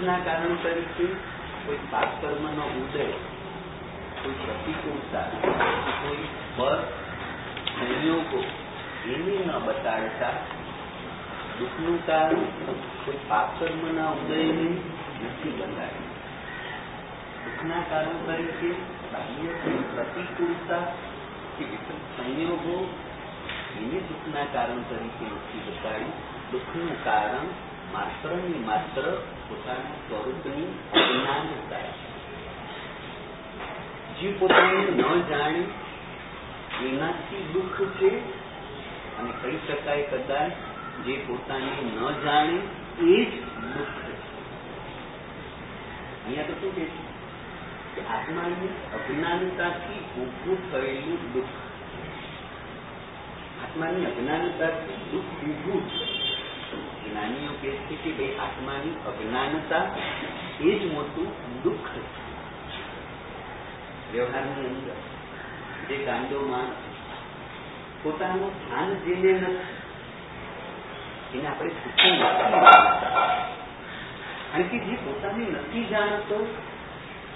દુઃખના કારણ તરીકે કોઈ પાપ કર્મનો ઉદય કોઈ પ્રતિકૂળતા કોઈ બળ સંયોગો એને ન બતાડતા દુઃખનું કારણ કોઈ પાપ કર્મના ઉદયને નથી બતાડ્યું દુઃખના કારણ તરીકે બાહ્ય પ્રતિકૂળતા કે સંયોગો એને દુઃખના કારણ તરીકે નથી બતાડ્યું દુઃખનું કારણ માત્ર ને માત્ર પોતાના સ્વરૂપની અજ્ઞાનતા જીવ પોતાને ન જાણે એનાથી દુઃખ છે અને કહી શકાય કદાચ જે પોતાને ન જાણે એ જ દુઃખ છે અહીંયા તો શું કે છે? કે આત્માની અજ્ઞાનતાથી ઉભું થયેલું દુઃખ. આત્માની અજ્ઞાનતાથી દુઃખ ઉભું જ્ઞાનીઓ કહે છે કે ભાઈ, આત્માની અજ્ઞાનતા એ જ મોટું દુઃખ છે. વ્યવહારની અંદર જે કાંડોમાં પોતાનું સ્થાન જેને નથી, એને આપણે સુખી કારણ કે જે પોતાને નથી જાણતો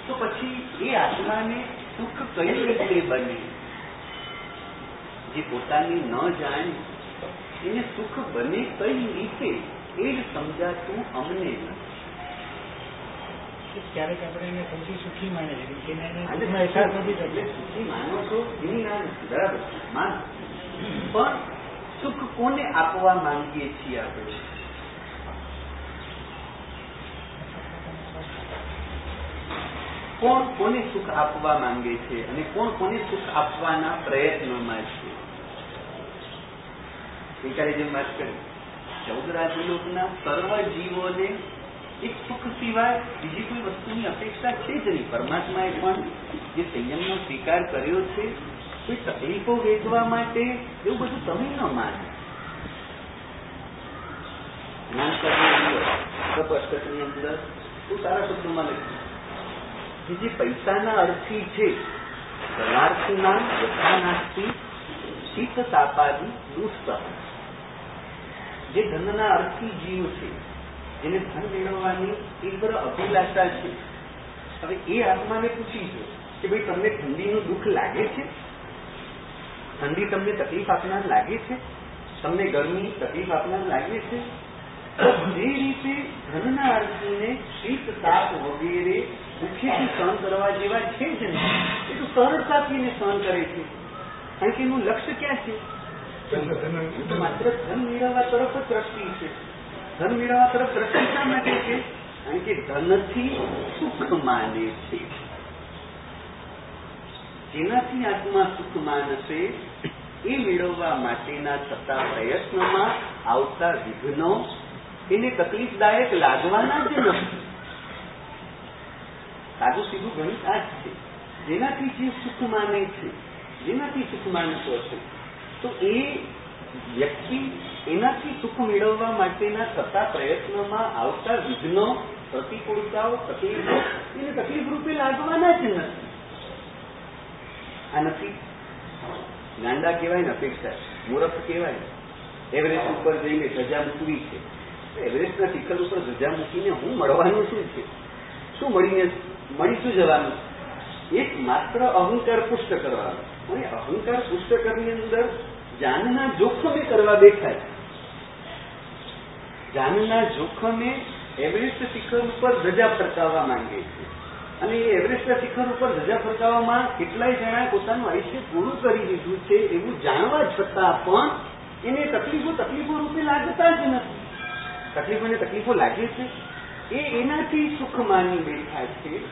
તો પછી એ આત્માને સુખ કઈ રીતે બને જે પોતાને ન જાણે એને સુખ બને કઈ રીતે એ જ સમજાતું અમને ક્યારેક આપણે એને સૌથી સુખી માને છે સુખી માનો છો એની ના બરાબર માન. પણ સુખ કોને આપવા માંગીએ છીએ આપણે? કોણ કોને સુખ આપવા માંગે છે અને કોણ કોને સુખ આપવાના પ્રયત્નોમાં છે? ગઈકાલે જેમ વાત કરી ચૌદ રાજલોકના સર્વ જીવોને એક સુખ સિવાય બીજી કોઈ વસ્તુની અપેક્ષા છે જ નહીં. પરમાત્માએ પણ જે સંયમનો સ્વીકાર કર્યો છે કોઈ તકલીફો વેચવા માટે એવું બધું તમે ન માનો. જ્ઞાનકર્મની અંદર બહુ સારા શબ્દોમાં લખ્યું કે જે પૈસાના અર્થી છે, પદાર્થના યથાનાસ્તી શીત તાપાદી દુસ્તર જે ધનના અર્થી જીવ છે, જેને ધન મેળવવાની તીવ્ર અભિલાષા છે. હવે એ આત્માને પૂછી છે કે ભાઈ તમને ઠંડીનું દુઃખ લાગે છે? ઠંડી તમને તકલીફ આપનાર લાગે છે? તમને ગરમી તકલીફ આપનાર લાગે છે? જે રીતે ધનના અર્થીને શીત તાપ વગેરે દુઃખેથી સહન કરવા જેવા છે જ નહીં. એ તો સરળતાથી એને સહન કરે છે. કારણ કે એનું લક્ષ્ય ક્યાં છે? માત્ર ધન મેળવવા તરફ જ દ્રષ્ટિ છે. ધન મેળવવા તરફ દ્રષ્ટિ શા માટે છે? કારણ કે ધનથી સુખ માને છે. જેનાથી આત્મા સુખ માનશે, એ મેળવવા માટેના થતા પ્રયત્નમાં આવતા વિઘ્નો એને તકલીફદાયક લાગવાના જ નથી. સાદું સીધું ગણિત આ જ છે. જેનાથી જે સુખ માને છે, જેનાથી સુખ માનતો છે, તો એ વ્યક્તિ એનાથી સુખ મેળવવા માટેના થતા પ્રયત્નમાં આવતા વિઘ્નો, પ્રતિકૂળતાઓ, તકલીફો, એને તકલીફ રૂપે લાગવાના જ નથી. આ નથી. ગાંડા કહેવાય ને અપેક્ષા. મૂરખ કહેવાય. એવરેસ્ટ ઉપર જઈને ધજા મૂકવી છે. એવરેસ્ટના શિખર ઉપર ધજા મૂકીને હું મળવાનું શું છે? શું મળીને મળી શું જવાનું? એક માત્ર અહંકાર પુષ્ટ કરવાનો. અને અહંકાર પુષ્ટ કરની અંદર જાનના જોખમે કરવા દેખાય. જાનના જોખમે એવરેસ્ટ શિખર ઉપર ધજા ફરકાવવા માંગે છે. અને એ એવરેસ્ટ શિખર ઉપર ધજા ફરકાવવામાં કેટલાય જણા પોતાનું આયુષ્ય પૂરું કરી દીધું છે એવું જાણવા છતાં પણ એને તકલીફો તકલીફો રૂપે લાગતા જ નથી. તકલીફો ને તકલીફો લાગે છે? એ એનાથી સુખ માની બેઠા છે.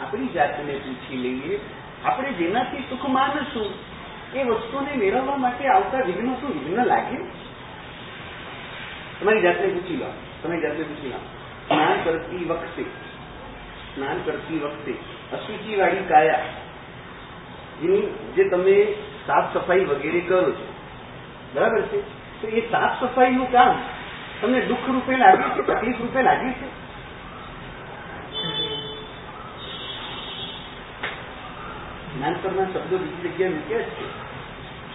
આપણી જાતને પૂછી લઈએ, આપણે જેનાથી સુખ માનશું એ વસ્તુને મેળવવા માટે આવતા વિઘ્નો શું વિઘ્ન લાગે? તમારી જાતને પૂછી લો. તમારી જાતને પૂછી લો. સ્નાન કરતી વખતે, સ્નાન કરતી વખતે અશુચિવાળી કાયા, જેની જે તમે સાફ સફાઈ વગેરે કરો છો, બરાબર છે? તો એ સાફ સફાઈનું કામ તમને દુઃખ રૂપે લાગ્યું છે? તકલીફ રૂપે લાગ્યું છે? જ્ઞાન શબ્દો બીજી જગ્યાએ મૂક્યા છે.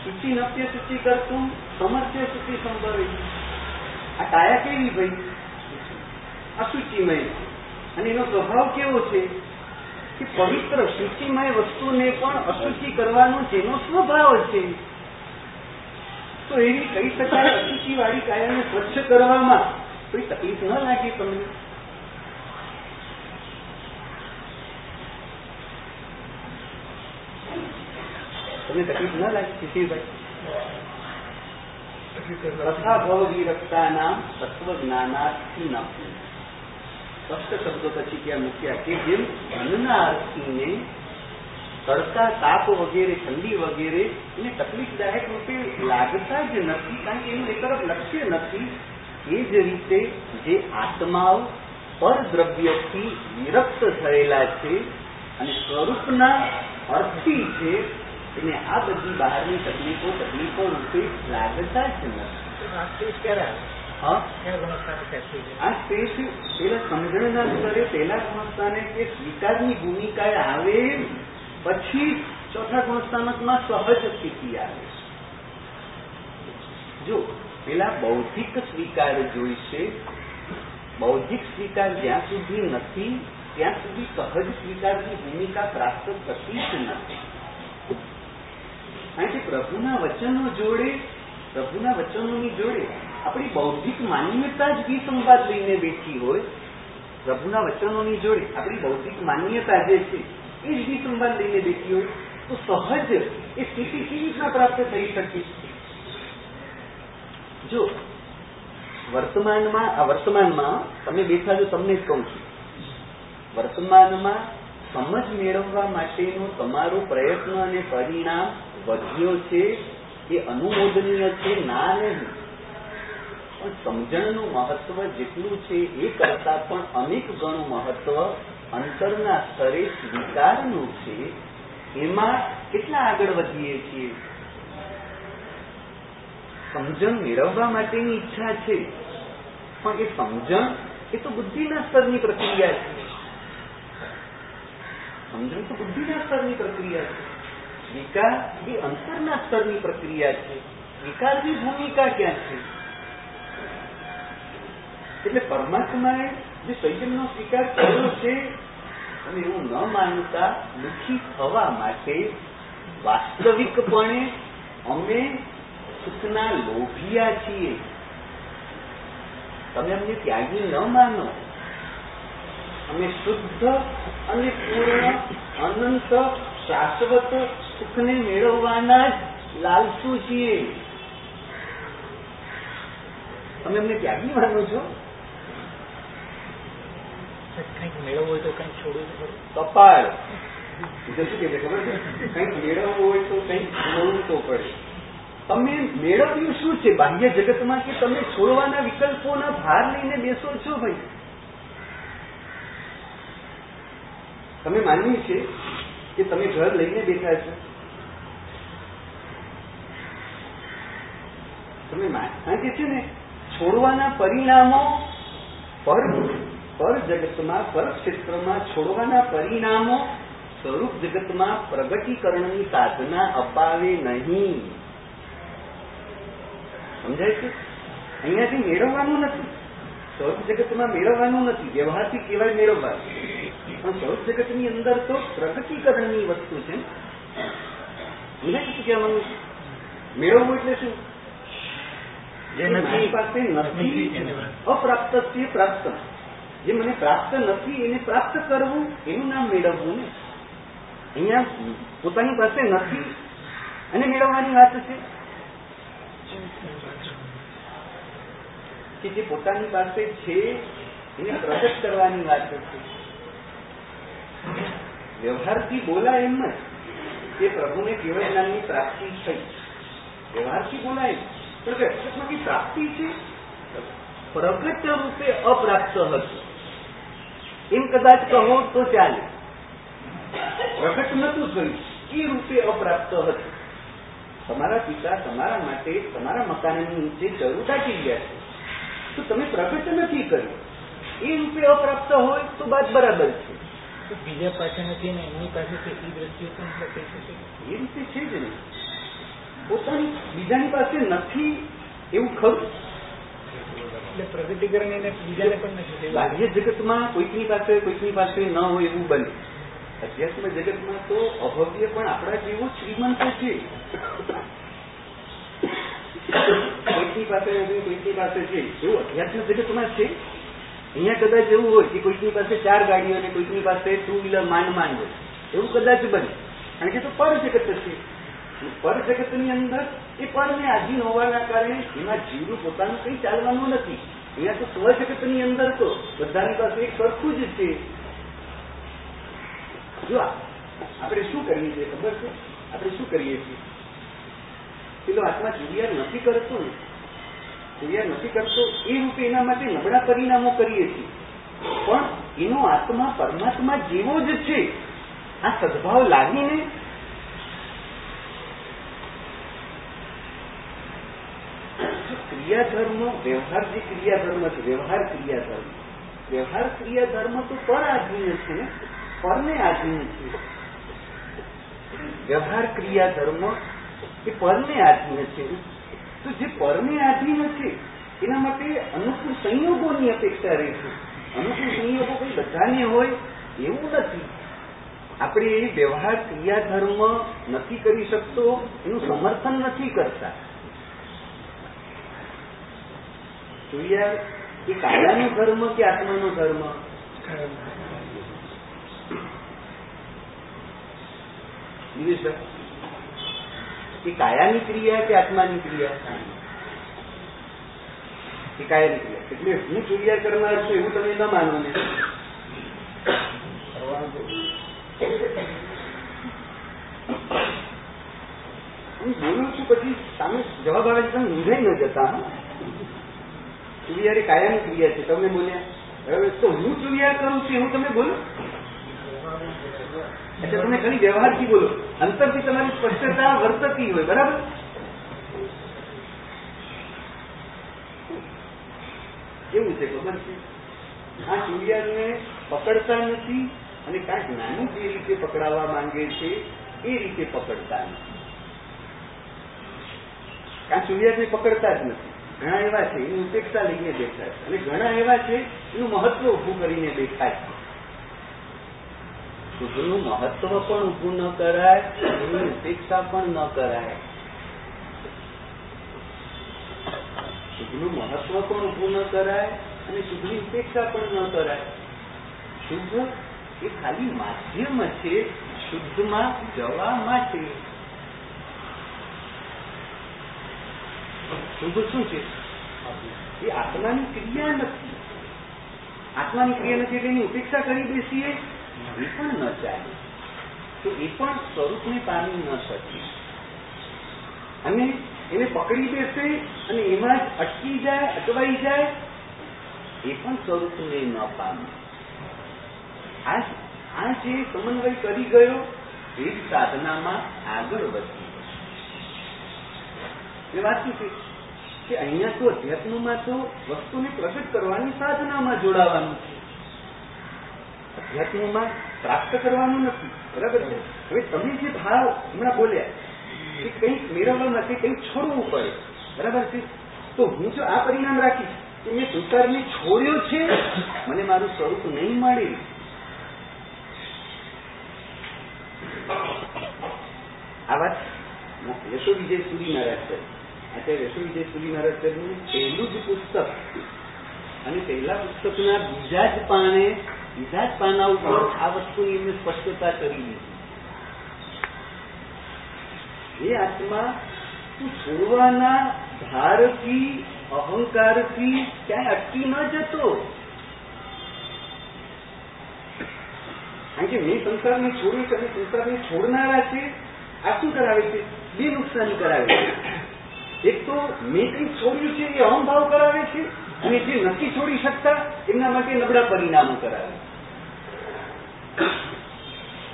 સૂચિ નત્ય સૂચિ કરતું સમર્થ્ય સૂચિ સંભવે. આ કાયા કેવી ભાઈ? અસૂચિમય અને એનો સ્વભાવ કેવો છે? કે પવિત્ર સૂચિમય વસ્તુને પણ અસૂચિ કરવાનો જેનો સ્વભાવ છે. તો એવી કહી શકાય અશુચિ વાળી કાયાને સ્વચ્છ કરવામાં કોઈ તકલીફ ન લાગે તમને? તમને તકલીફ ન લાગે શિશિરભાઈ તથા ભવ વિરક્તા નામ તત્વ જ્ઞાનાર્થી નામ સ્પષ્ટ શબ્દો પછી ત્યાં મૂક્યા કે જેમ ધનના અર્થીને તડકા, તાપ વગેરે, ઠંડી વગેરે, એને તકલીફદાયક રૂપે લાગતા જ નથી, કારણ કે એનું એક તરફ લક્ષ્ય નથી. એ જ રીતે જે આત્માઓ પરદ્રવ્યથી વિરક્ત થયેલા છે અને સ્વરૂપના અર્થી છે, એને આ બધી બહારની તકલીફો તકલીફો રૂપે લાગતા જ નથી. આ સ્પેસ, પેલા સમજણના સ્તરે, પેલા સંસ્થાને કે સ્વીકારની ભૂમિકાએ આવે પછી ચોથા ગુણસ્થાનકમાં સહજ સ્થિતિ આવે જો પેલા બૌદ્ધિક સ્વીકાર જોઈશે, બૌદ્ધિક સ્વીકાર જ્યાં સુધી નથી, ત્યાં સુધી સહજ સ્વીકારની ભૂમિકા પ્રાપ્ત થતી જ નથી. કારણ કે પ્રભુના વચનો જોડે, પ્રભુના વચનોની જોડે આપણી બૌદ્ધિક માન્યતા જ વિસંવાદ લઈને બેઠી હોય. પ્રભુના વચનોની જોડે આપણી બૌદ્ધિક માન્યતા જે છે એ જ સંબંધ લઈને બેઠી હોય તો સહજ એ સ્થિતિ કેવી રીતના પ્રાપ્ત થઈ શકે જો વર્તમાનમાં આ વર્તમાનમાં તમે બેઠા જો તમને જ કહું છું। વર્તમાનમાં સમજ મેળવવા માટેનો તમારો પ્રયત્ન અને પરિણામ વધ્યો છે, એ અનુમોદનીય છે, ના નહીં. પણ સમજણનું મહત્વ જેટલું છે, એ કરતા પણ અનેક ગણું મહત્વ અંતરના સ્તરે સ્વીકારનું છે, એમાં કેટલા આગળ વધીએ છીએ? સમજણ મેળવવા માટેની ઈચ્છા છે. પણ એ સમજણ એ તો બુદ્ધિના સ્તરની પ્રક્રિયા છે. સમજણ તો બુદ્ધિના સ્તરની પ્રક્રિયા છે. વિકાર એ અંતરના સ્તરની પ્રક્રિયા છે. વિકારની ભૂમિકા ક્યાં છે? એટલે પરમાત્માએ જે સંયમનો સ્વીકાર કર્યો છે અને એવું ન માનતા દુઃખી થવા માટે વાસ્તવિકપણે અમે સુખના લોભિયા છીએ. તમે અમને ત્યાગી ન માનો. અમે શુદ્ધ અને પૂર્ણ અનંત શાશ્વત સુખને મેળવવાના જ લાલસુ છીએ. તમે અમને ત્યાગી માનો છો? કંઈક મેળવવું હોય તો કંઈક છોડવું પડે કપાળ. કંઈક મેળવવું હોય તો કંઈક છોડવું તો પડે તમે મેળવ્યું શું છે? બાહ્ય જગતમાં કે તમે છોડવાના વિકલ્પોના ભાર લઈને બેસો છો ભાઈ? તમે માનવી છે કે તમે ઘર લઈને બેઠા છો? તમે કારણ કે છે ને? છોડવાના પરિણામો પર પર જગતમાં પર ક્ષેત્રમાં છોડવાના પરિણામો સ્વરૂપ જગતમાં પ્રગટીકરણની સાધના અપાવે નહીં. સમજાય છે? અહીંયાથી મેળવવાનું નથી. સ્વરૂપ જગતમાં મેળવવાનું નથી. વ્યવહારથી કહેવાય મેળવવાનું પણ સ્વરૂપ જગતની અંદર તો પ્રગટીકરણની વસ્તુ છે. મને શું કહેવાનું? મેળવવું એટલે શું? જે મારી પાસે નથી. અપ્રાપ્ત તે પ્રાપ્ત. જે મને પ્રાપ્ત નથી, એને પ્રાપ્ત કરવું, એનું નામ મેળવવું ને. અહીંયા પોતાની પાસે નથી, અને મેળવવાની વાત છે. કે જે પોતાની પાસે છે, એને પ્રગટ કરવાની વાત છે. વ્યવહારથી બોલાય એમ જ કે પ્રભુને કેવળ જ્ઞાનની પ્રાપ્તિ થઈ. વ્યવહારથી બોલાય પણ હકીકતમાં પ્રાપ્તિ છે. પ્રગટ રૂપે અપ્રાપ્ત હતું એમ કદાચ કહો તો ચાલે. પ્રગટ નતું થયું. એ રૂપે અપ્રાપ્ત હતું? તમારા પિતા તમારા માટે તમારા મકાનની નીચે જરૂર રાખી ગયા છે. તો તમે પ્રગટ નથી કર્યું. એ રૂપે અપ્રાપ્ત હોય તો બાદ બરાબર છે. બીજા પાસે નથી ને એમની પાસે એ દ્રષ્ટિએ પણ શકે છે એ રીતે છે જ નહીં. પોતાની બીજાની પાસે નથી એવું ખરું? પ્રગટીકરણ એને બીજાને પણ નથી બાહ્ય જગતમાં કોઈકની પાસે કોઈકની પાસે ન હોય એવું બને. અધ્યાત્મ જગતમાં તો અભવ્ય પણ આપણા જેવું શ્રીમંત છે. કોઈકની પાસે નથી કોઈકની પાસે છે. એવું અધ્યાત્મ જગતમાં છે. અહીંયા કદાચ એવું હોય કે કોઈકની પાસે ચાર ગાડીઓ અને કોઈકની પાસે ટુ વ્હીલર માંડ માંડ હોય. એવું કદાચ બને. કારણ કે તો પર જગત છે. પર જગતની અંદર એ પરને આધીન હોવાના કારણે એમાં જીવનું પોતાનું કંઈ ચાલવાનું નથી. અહીંયા તો સ્વ અંદર તો બધાની પાસે એક સરખું જ છે. જો આપણે શું કરીએ છીએ ખબર છે? આપણે શું કરીએ છીએ? પેલો આત્મા જુરિયાર નથી કરતો ને જુરિયાર નથી કરતો, એ રૂપે એના માટે નબળા પરિણામો કરીએ છીએ. પણ એનો આત્મા પરમાત્મા જેવો જ છે. આ સદભાવ લાગીને ક્રિયાધર્મ, વ્યવહાર જે ક્રિયાધર્મ છે, વ્યવહાર ક્રિયાધર્મ. વ્યવહાર ક્રિયાધર્મ તો પર આધીન છે, પરને આધીન છે. વ્યવહાર ક્રિયાધર્મ એ પરને આધીન છે. તો જે પરને આધીન છે, એના માટે અનુકૂળ સંયોગોની અપેક્ષા રહે છે. અનુકૂળ સંયોગો કોઈ બધાને હોય, એવું નથી. આપણે વ્યવહાર ક્રિયાધર્મ નથી કરી શકતો, એનું સમર્થન નથી કરતા. જોઈએ એ કાયાનો ધર્મ કે આત્માનો ધર્મ? એ કાયાની ક્રિયા કે આત્માની ક્રિયા? એ કાયાની ક્રિયા? એટલે હું ક્રિયા કરનાર છું એવું તમે ન માનો ને. હું બોલું છું, પછી સામે જવાબ આવે છે, તમે ઊંઘાઈ ન જતા ચુરિયારી કાયાની ક્રિયા છે. તમે બોલ્યા. બરાબર તો હું ચુરિયા કરું છું એવું તમે બોલો? એટલે તમે ખાલી વ્યવહારથી બોલો. અંતરથી તમારી સ્પષ્ટતા વર્તતી હોય, બરાબર? કેવું છે ખબર છે? આ સૂર્યને પકડતા નથી અને કાંઈક નાનું જે રીતે પકડાવવા માંગે છે, એ રીતે પકડતા નથી. કાં ચુરિયાને પકડતા જ નથી. ઘણા એવા છે, એની ઉપેક્ષા લઈને બેઠા છે. અને ઘણા એવા છે, એનું મહત્વ ઉભું કરીને બેઠા છે. શુદ્ધનું મહત્વ પણ ઉભું ન કરાય, એની ઉપેક્ષા પણ ન કરાય. શુભનું મહત્વ પણ ઉભું ન કરાય અને શુભની ઉપેક્ષા પણ ન કરાય. શુદ્ધ એ ખાલી માધ્યમ છે, શુદ્ધમાં જવા માટે. શુદ્ધ શું છે એ આત્માની ક્રિયા નથી. આત્માની ક્રિયા નથી એટલે એની ઉપેક્ષા કરી બેસીએ. એ પણ ન ચાલે. તો એ પણ સ્વરૂપને પામી ન શકે. અને એને પકડી બેસે અને એમાં જ અટકી જાય, અટવાઈ જાય, એ પણ સ્વરૂપને ન પામે. આ આ જે સમન્વય કરી ગયો, એ જ સાધનામાં આગળ વધી વાત છે કે અહીંયા તો અધ્યાત્મમાં તો વસ્તુને પ્રગટ કરવાની સાધનામાં જોડાવાનું છે. અધ્યાત્મમાં પ્રાપ્ત કરવાનું નથી, બરાબર છે? હવે તમે જે ભાવ હમણાં બોલ્યા કે કંઈક મેળવવા માટે કંઈક છોડવું પડે, બરાબર છે? તો હું જો આ પરિણામ રાખીશ કે મેં સંસારને છોડ્યો છે, મને મારું સ્વરૂપ નહીં મળે આ વાત યશો વિજય સુરી મહારાજ યશો વિજય સુરી મહારાજ પહેલું જ પુસ્તક. અને પહેલા પુસ્તકના બીજા જ પાને બીજા જ પાના ઉપર આ વસ્તુની એમને સ્પષ્ટતા કરી દીધી એ આત્મા તું છોડવાના ધારથી અહંકારથી ક્યાંય અટકી ન જતો. કારણ કે મેં સંસારને છોડ્યું અને સંસારને છોડનારા છે. આ શું કરાવે છે? બે નુકસાન કરાવે છે. એક તો મેં કંઈક છોડ્યું છે એ અહમભાવ કરાવે છે અને જે નથી છોડી શકતા, એમના માટે નબળા પરિણામો કરાવે.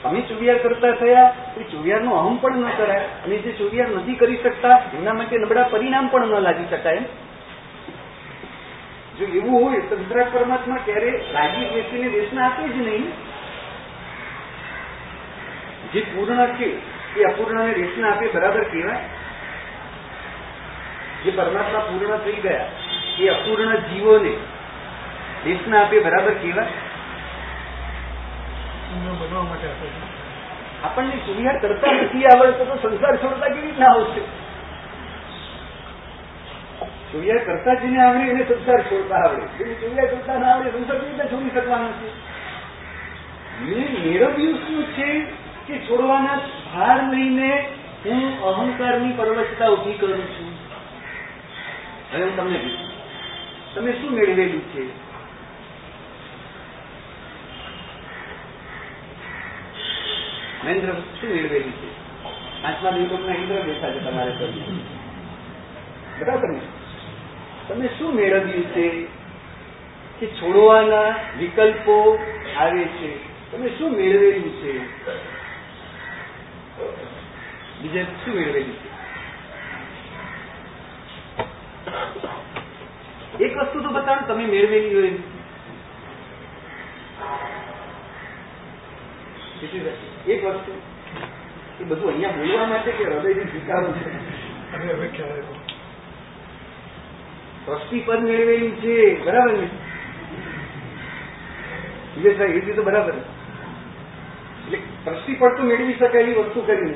અમે ચુવિયાર કરતા થયા, એ ચુવિયારનો અહમ પણ ન કરાય અને જે ચુવિયાર નથી કરી શકતા, એમના માટે નબળા પરિણામ પણ ન લાગી શકાય. જો એવું હોય તો પરમાત્મા ક્યારે રાજી વ્યક્તિને દેશના આપે જ નહીં. જે પૂર્ણ છે એ અપૂર્ણને રેશના આપે બરાબર કહેવાય. જે પરમાત્મા પૂર્ણ થઈ ગયા એ અપૂર્ણ જીવોને દેશના આપે બરાબર છે. આપણને સુવિધા કરતા નથી આવડતો તો સંસાર છોડતા કેવી રીતના આવશે? સુવિધા કરતા જેને આવડે એને સંસાર છોડતા આવડે. જેને સુવિધા કરતા ના આવડે સંસાર કેવી રીતે છોડી શકવાનો છે? મેં મેળવ્યું શું છે કે છોડવાના ભાર લઈને હું અહંકારની પરવશતા ઊભી કરું છું? હવે તમને તમે શું મેળવેલું છે? મહેન્દ્ર શું મેળવેલું છે? પાંચમા દિવસના ઇન્દ્ર બેઠા છે તમારે બરાબર ને? તમે શું મેળવ્યું છે કે છોડવાના વિકલ્પો આવે છે? તમે શું મેળવેલું છે? બીજા શું મેળવેલું છે? એક વસ્તુ તો બતાવો તમે મેળવેલી હોય એક વસ્તુ. એ બધું અહીંયા બોલવા માટે કે હૃદયથી સ્વીકારો છે? ટ્રસ્ટી પદ મેળવેલું છે બરાબર ને? વિજયભાઈ એ તો બરાબર એટલે ટ્રસ્ટી પદ તો મેળવી શકાય એવી વસ્તુ કરીને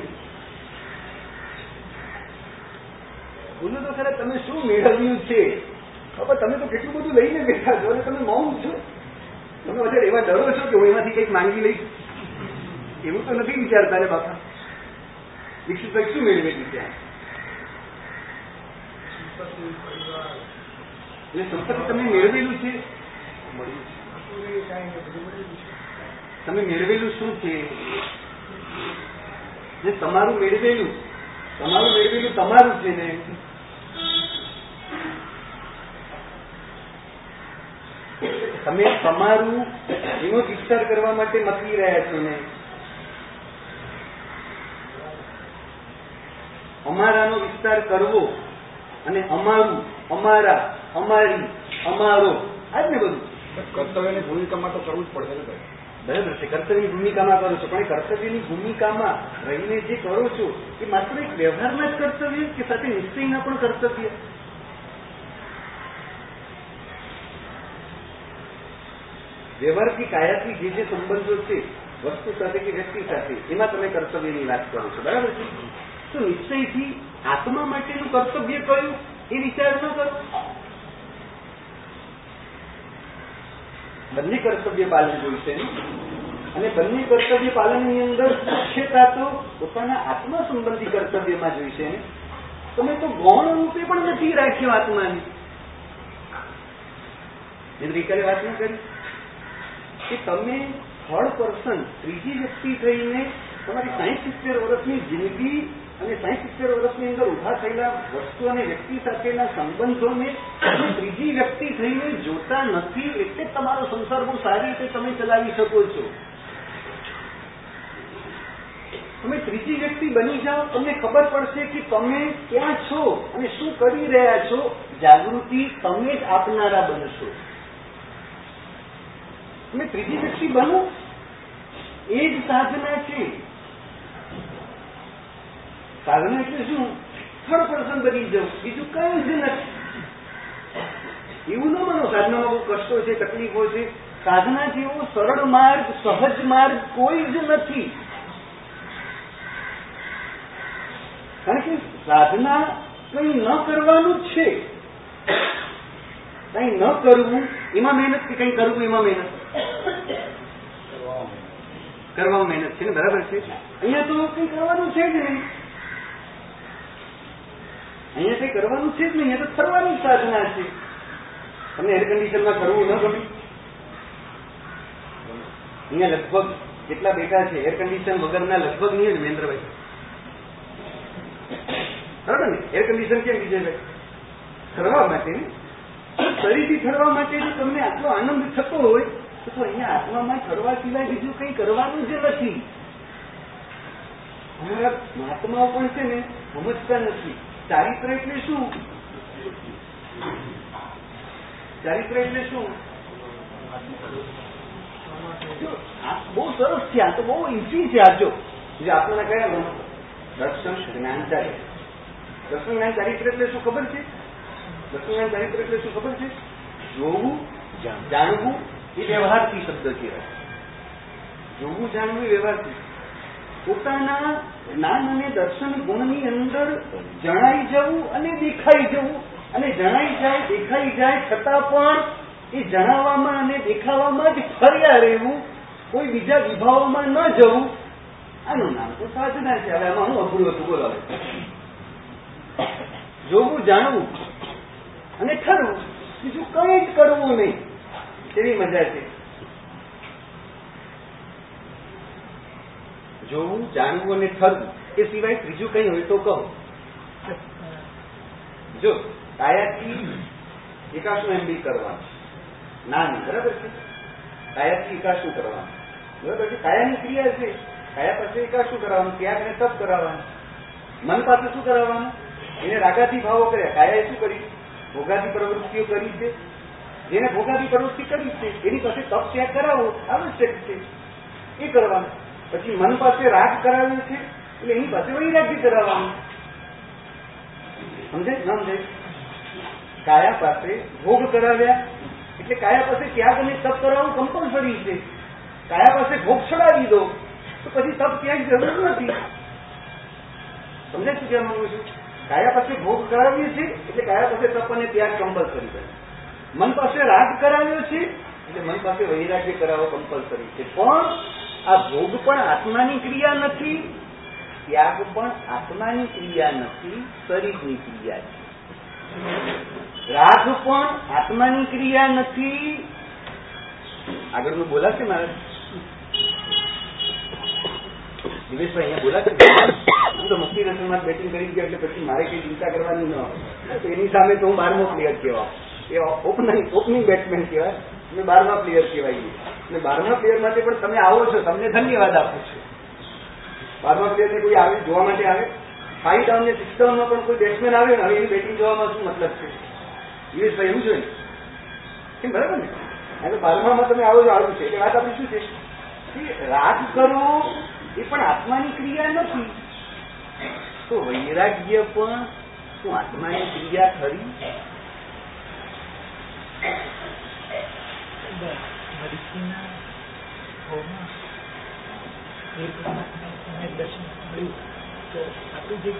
બોલો તો ખરા, તમે શું મેળવ્યું છે? બાપા, તમે તો કેટલું બધું લઈને બેઠા છો અને તમે મૌન છો. તમે અત્યારે એવા ડરો છો કે હું એમાંથી કંઈક માંગી લઈશ? એવું તો નથી વિચારતા રે બાપા. દીક્ષિતભાઈ શું મેળવેલું છે એટલે સંપત્તિ તમે મેળવેલું છે? તમે મેળવેલું શું છે? જે તમારું મેળવેલું તમારું મેળવેલું તમારું છે ને તમે તમારું વિસ્તાર કરવા માટે મથવી રહ્યા છો ને? અમારાનો વિસ્તાર કરવો અને અમારું અમારા અમારી અમારો આ જ ને બધું. કર્તવ્યની ભૂમિકામાં તો કરવું જ પડશે ને ભાઈ. બરાબર છે કર્તવ્યની ભૂમિકામાં કરો છો પણ એ કર્તવ્યની ભૂમિકામાં રહીને જે કરો છો એ માત્ર એક વ્યવહારના જ કર્તવ્ય કે સાથે નિશ્ચયના પણ કર્તવ્ય? વ્યવહારથી કાયાથી જે જે સંબંધો છે, વસ્તુ સાથે કે વ્યક્તિ સાથે, એમાં તમે કર્તવ્યની વાત કરો છો, બરાબર છે? તો નિશ્ચયથી આત્મા માટેનું કર્તવ્ય કયું? એ વિચાર ન કરો. બંને કર્તવ્ય પાલન જોઈશે? અને બંને કર્તવ્ય પાલનની અંદર મુખ્યતા તો પોતાના આત્મા સંબંધી કર્તવ્યમાં જોઈશે ને? તમે તો ગૌણ રૂપે પણ નથી રાખ્યો આત્માની. ગઈકાલે વાત ન કરી. કે તમે થર્ડ પર્સન ત્રીજી વ્યક્તિ થઈને તમારી સાહીઠ સિત્તેર વર્ષની જિંદગી અને સાહીઠ સિત્તેર વર્ષની અંદર ઊભા થયેલા વસ્તુ અને વ્યક્તિ સાથેના સંબંધોને તમે ત્રીજી વ્યક્તિ થઈને જોતા નથી, એટલે તમારો સંસાર બહુ સારી રીતે તમે ચલાવી શકો છો. તમે ત્રીજી વ્યક્તિ બની જાઓ, તમને ખબર પડશે કે તમે ક્યાં છો અને શું કરી રહ્યા છો. જાગૃતિ તમે જ આપનારા બનશો. તમે ત્રીજી વ્યક્તિ બનવું એ જ સાધના છે સાધના એટલે શું થર્ડ પર્સન બની જવું બીજું કઈ જ નથી એવું ન માનો સાધનામાં બહુ કષ્ટો છે તકલીફો છે સાધના જેવો સરળ માર્ગ સહજ માર્ગ કોઈ જ નથી કારણ કે સાધના કંઈ ન કરવાનું જ છે કંઈ ન કરવું એમાં મહેનત કે કઈ કરવું એમાં મહેનત? કરવામાં મહેનત છે ને, બરાબર છે? અહીંયા તો કઈ કરવાનું છે જ નહીં. અહીંયા કઈ કરવાનું છે જ નહીં, અહીંયા તો ફરવાની સાધના છે. તમને એર કન્ડિશનમાં કરવું ન ગમે? અહીંયા લગભગ કેટલા બેઠા છે એર કન્ડિશન વગરના લગભગ નહીં ને મહેન્દ્રભાઈ. બરાબર ને? એર કન્ડિશન કેમ વિજયભાઈ ફરવા માટે ને? શરીરથી ફરવા માટે જો તમને આટલો આનંદ થતો હોય, તો અહીંયા આત્મામાં ફરવા સિવાય બીજું કંઈ કરવાનું જ નથી. અમારા મહાત્માઓ પણ છે ને, સમજતા નથી. ચારિત્ર એટલે શું? ચારિત્ર એટલે શું? આ બહુ સરસ છે, આ તો બહુ ઇઝી છે આજો જે. આપણને કયા દર્શન જ્ઞાન ચારિત્ર દર્શન જ્ઞાન ચારિત્ર એટલે શું ખબર છે? જ્ઞાન ચારિત્ર એટલે શું ખબર છે? જોવું, જાણવું. એ વ્યવહારથી શબ્દ કહેવાય જોવું, જાણવું વ્યવહારથી. પોતાના જ્ઞાન અને દર્શન ગુણની અંદર જણાઈ જવું અને દેખાઈ જવું. અને જણાઈ જાય, દેખાઈ જાય છતાં પણ એ જણાવવામાં અને દેખાવામાં જ ફર્યા રહેવું. કોઈ બીજા વિભાવોમાં ન જવું. આનું નામ તો સાધના છે. હવે આમાં હું અઘરું હતું બોલાવે. જોવું, જાણવું. અને ઠરવું બીજું કંઈ જ કરવું નહીં. એવી મજા છે? જોવું, જાણવું અને ઠરવું, એ સિવાય ત્રીજું કઈ હોય તો કહો. જો, કાયાથી એકાશું એમબી કરવાનું. ના નહીં બરાબર છે. કાયાથી એકાશું કરવાનું. બરાબર છે, કાયાની ક્રિયા છે. કાયા પાસે એકાશું કરાવવાનું ત્યાગ ને તપ કરાવવાનું. મન પાસે શું કરાવવાનું? એને રાગાથી ભાવો કર્યા. કાયાએ શું કરી ભોગાથી પ્રવૃત્તિઓ કરી છે. જેને ભોગાદી પ્રવૃત્તિ કરી છે, એની પાસે તપ ત્યાગ કરાવવો આવશ્યક છે. એ કરવાનું. પછી મન પાસે રાગ કરાવ્યો છે, એટલે એની પાસે વૈરાગ્ય કરાવવાનું. સમજે? ન સમજે? કાયા પાસે ભોગ કરાવ્યા. એટલે કાયા પાસે ત્યાગ અને તપ કરાવવું કમ્પલસરી છે. કાયા પાસે ભોગ છડાવી દો તો પછી તપ ત્યાગ જરૂર નથી. સમજે શું કહેવા માંગુ છું? કાયા પાસે ભોગ કરાવીએ છીએ, એટલે કાયા પાસે તપ ત્યાગ કમ્પલસરી છે. મન પાસે રાગ કરાવ્યો છે, એટલે મન પાસે વૈરાગ્ય કરાવવો કમ્પલસરી છે. પણ આ ભોગ પણ આત્માની ક્રિયા નથી, ત્યાગ પણ આત્માની ક્રિયા નથી, શરીરની ક્રિયા છે. રાગ પણ આત્માની ક્રિયા નથી. આગળનું બોલાશે મારે? દિવેશભાઈ અહીંયા બોલાશે? તો મસ્તી રસમમાં બેટિંગ કરી ગયો એટલે પછી મારે કઈ ચિંતા કરવાની ન એની સામે તો હું બારમો પ્લેયર કહેવા એ ઓપનિંગ ઓપનિંગ બેટ્સમેન કહેવાય અને બારમા પ્લેયર કહેવાય અને બારમા પ્લેયર માટે પણ તમે આવો છો, તમને ધન્યવાદ આપું છું. બારમા પ્લેયરને કોઈ આવે, જોવા માટે આવે? ફાઈવ ડાઉન ને સિક્સ ડાઉનમાં પણ કોઈ બેટ્સમેન આવે હવે એની બેટિંગ જોવામાં શું મતલબ છે? ભાઈ એવું જોઈએ બરાબર ને? એટલે બારમામાં તમે આવો છો, આવું છે. એટલે વાત આપણી શું છે? રાગ કરો એ પણ આત્માની ક્રિયા નથી. તો વૈરાગ્ય પણ શું આત્માની ક્રિયા ખરી એ દર્શન આપણે જે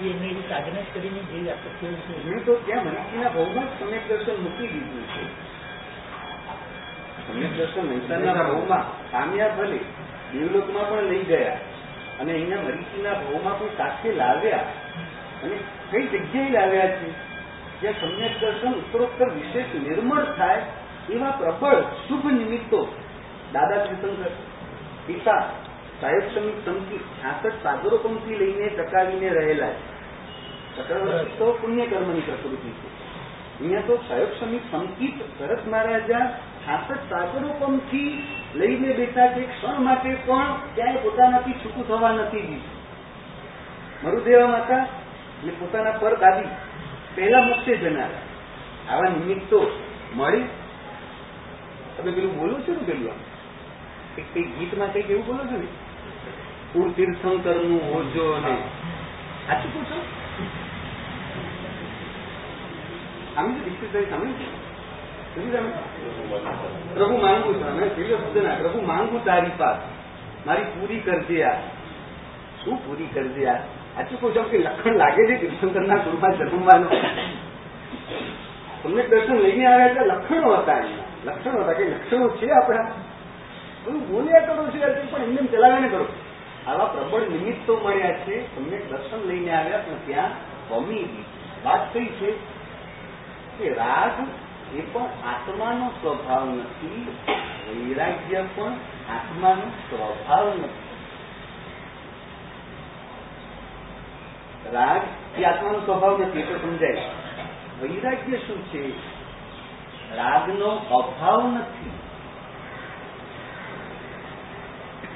એ એમને સાધના કરીને જે છે મેં તો ત્યાં મનકીના ભાવમાં જ સમ્યક દર્શન મૂકી દીધું છે. સમ્યક દર્શન મહેસાના ભાવમાં કામયાબ ભલે દેવલોકમાં પણ લઈ ગયા. અને અહીંના મરીચીના ભાવમાં કોઈ સાથે લાવ્યા? અને કઈ જગ્યાએ લાવ્યા છે? જ્યાં સમ્યક દર્શન ઉત્તરોત્તર વિશેષ નિર્મળ થાય એવા પ્રબળ શુભ નિમિત્તો દાદા ત્રિશંકર, પિતા, સાહેબ સમિત સમિતિ છાસઠ સાગરો પંક્તિ લઈને ટકાવીને રહેલા છે. ચક્રવર્તી તો પુણ્યકર્મની પ્રકૃતિ છે. અહીંયા તો સાહેબ સમિત સંકિત ભરત મહારાજા છાસઠ સાગરો પંક્તિ લઈને બેઠા છે ક્ષણ માટે પણ ક્યાંય પોતાનાથી છૂટું થવા નથી દીધું. મરુદેવા માતા અને પોતાના પર દાદી પહેલા મોક્ષે જનારા. આવા નિમિત્તો મળી? તમે પેલું બોલો છો ને પેલું આમ? કઈ ગીતમાં કંઈક એવું બોલો છો ને? કુળ તીર્થંકરનું. હોજો અને સાચું પૂછો આમ તો ડિસ્કસ સમજ તમે પ્રભુ માંગુ છું પેલો શબ્દ ના પ્રભુ માંગુ તારી પાસ. મારી પૂરી કરજે આ. શું પૂરી કરજે આ? સાચું કહું છું કે લખણ લાગે છે તીર્થંકરના ગુરુમાં જન્મવાનો. તમને દર્શન લઈને આવ્યા એટલે લક્ષણો હતા એમના લક્ષણો હતા કે લક્ષણો છે આપણા. બધું બોલ્યા કરો છે પણ એમને ચલાવીને કરો. આવા પ્રબળ નિમિત્તો મળ્યા છે, તમને દર્શન લઈને આવ્યા, પણ ત્યાં ગઈ. વાત કઈ છે કે રાગ એ પણ આત્માનો સ્વભાવ નથી, વૈરાગ્ય પણ આત્માનો સ્વભાવ નથી. રાગ એ આત્માનો સ્વભાવ નથી, એ તો સમજાય. વૈરાગ્ય શું છે? રાગનો અભાવ નથી.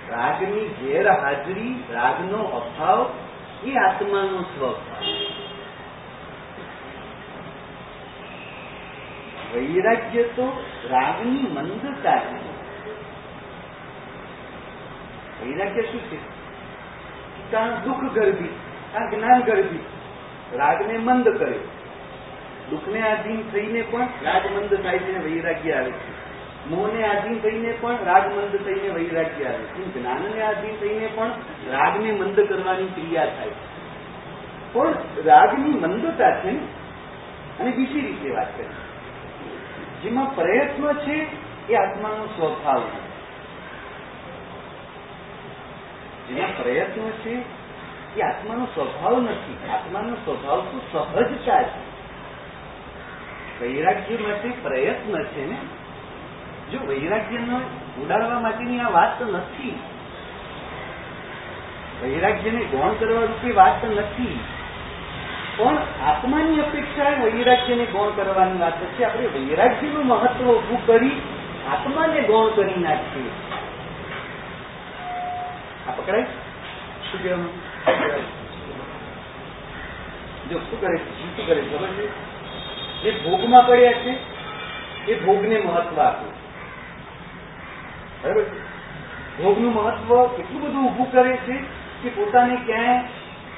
રાગની ગેરહાજરી, રાગનો અભાવ એ આત્માનો સ્વભાવ. વૈરાગ્ય તો રાગની મંદતા છે વૈરાગ્ય શું છે કારણ દુઃખ ગરબી આ જ્ઞાન ગરબી રાગને મંદ કરે દુઃખને આધીન થઈને પણ રાગ મંદ થાય છે વૈરાગ્ય આવે છે મોહને આધીન થઈને પણ રાગ મંદ થઈને વૈરાગ્ય આવે છે જ્ઞાનને આધીન થઈને પણ રાગને મંદ કરવાની ક્રિયા થાય। પણ રાગની મંદતા છે ને? અને બીજી રીતે વાત કરી જેમાં પ્રયત્ન છે એ આત્માનો સ્વભાવ છે. જેમાં પ્રયત્ન છે એ આત્માનો સ્વભાવ નથી. આત્માનો સ્વભાવ તો સહજતા છે. વૈરાગ્ય માટે પ્રયત્ન છે ને? જો વૈરાગ્યને ઉડાડવા માટેની આ વાત નથી, વૈરાગ્યને ગૌણ કરવા રૂપે વાત નથી પણ આત્માની અપેક્ષા વૈરાગ્યને ગૌણ કરવાની વાત છે આપણે વૈરાગ્યનું મહત્વ ઉભું કરી આત્માને ગૌણ કરી નાખીએ. આ પકડાય? શું કહેવાનું જો શું કરે? શું શું કરે? ખબર છે? જે ભોગમાં પડ્યા છે, એ ભોગને મહત્વ આપ્યું બરાબર ભોગનું મહત્વ એટલું બધું ઊભું કરે છે કે પોતાને ક્યાંય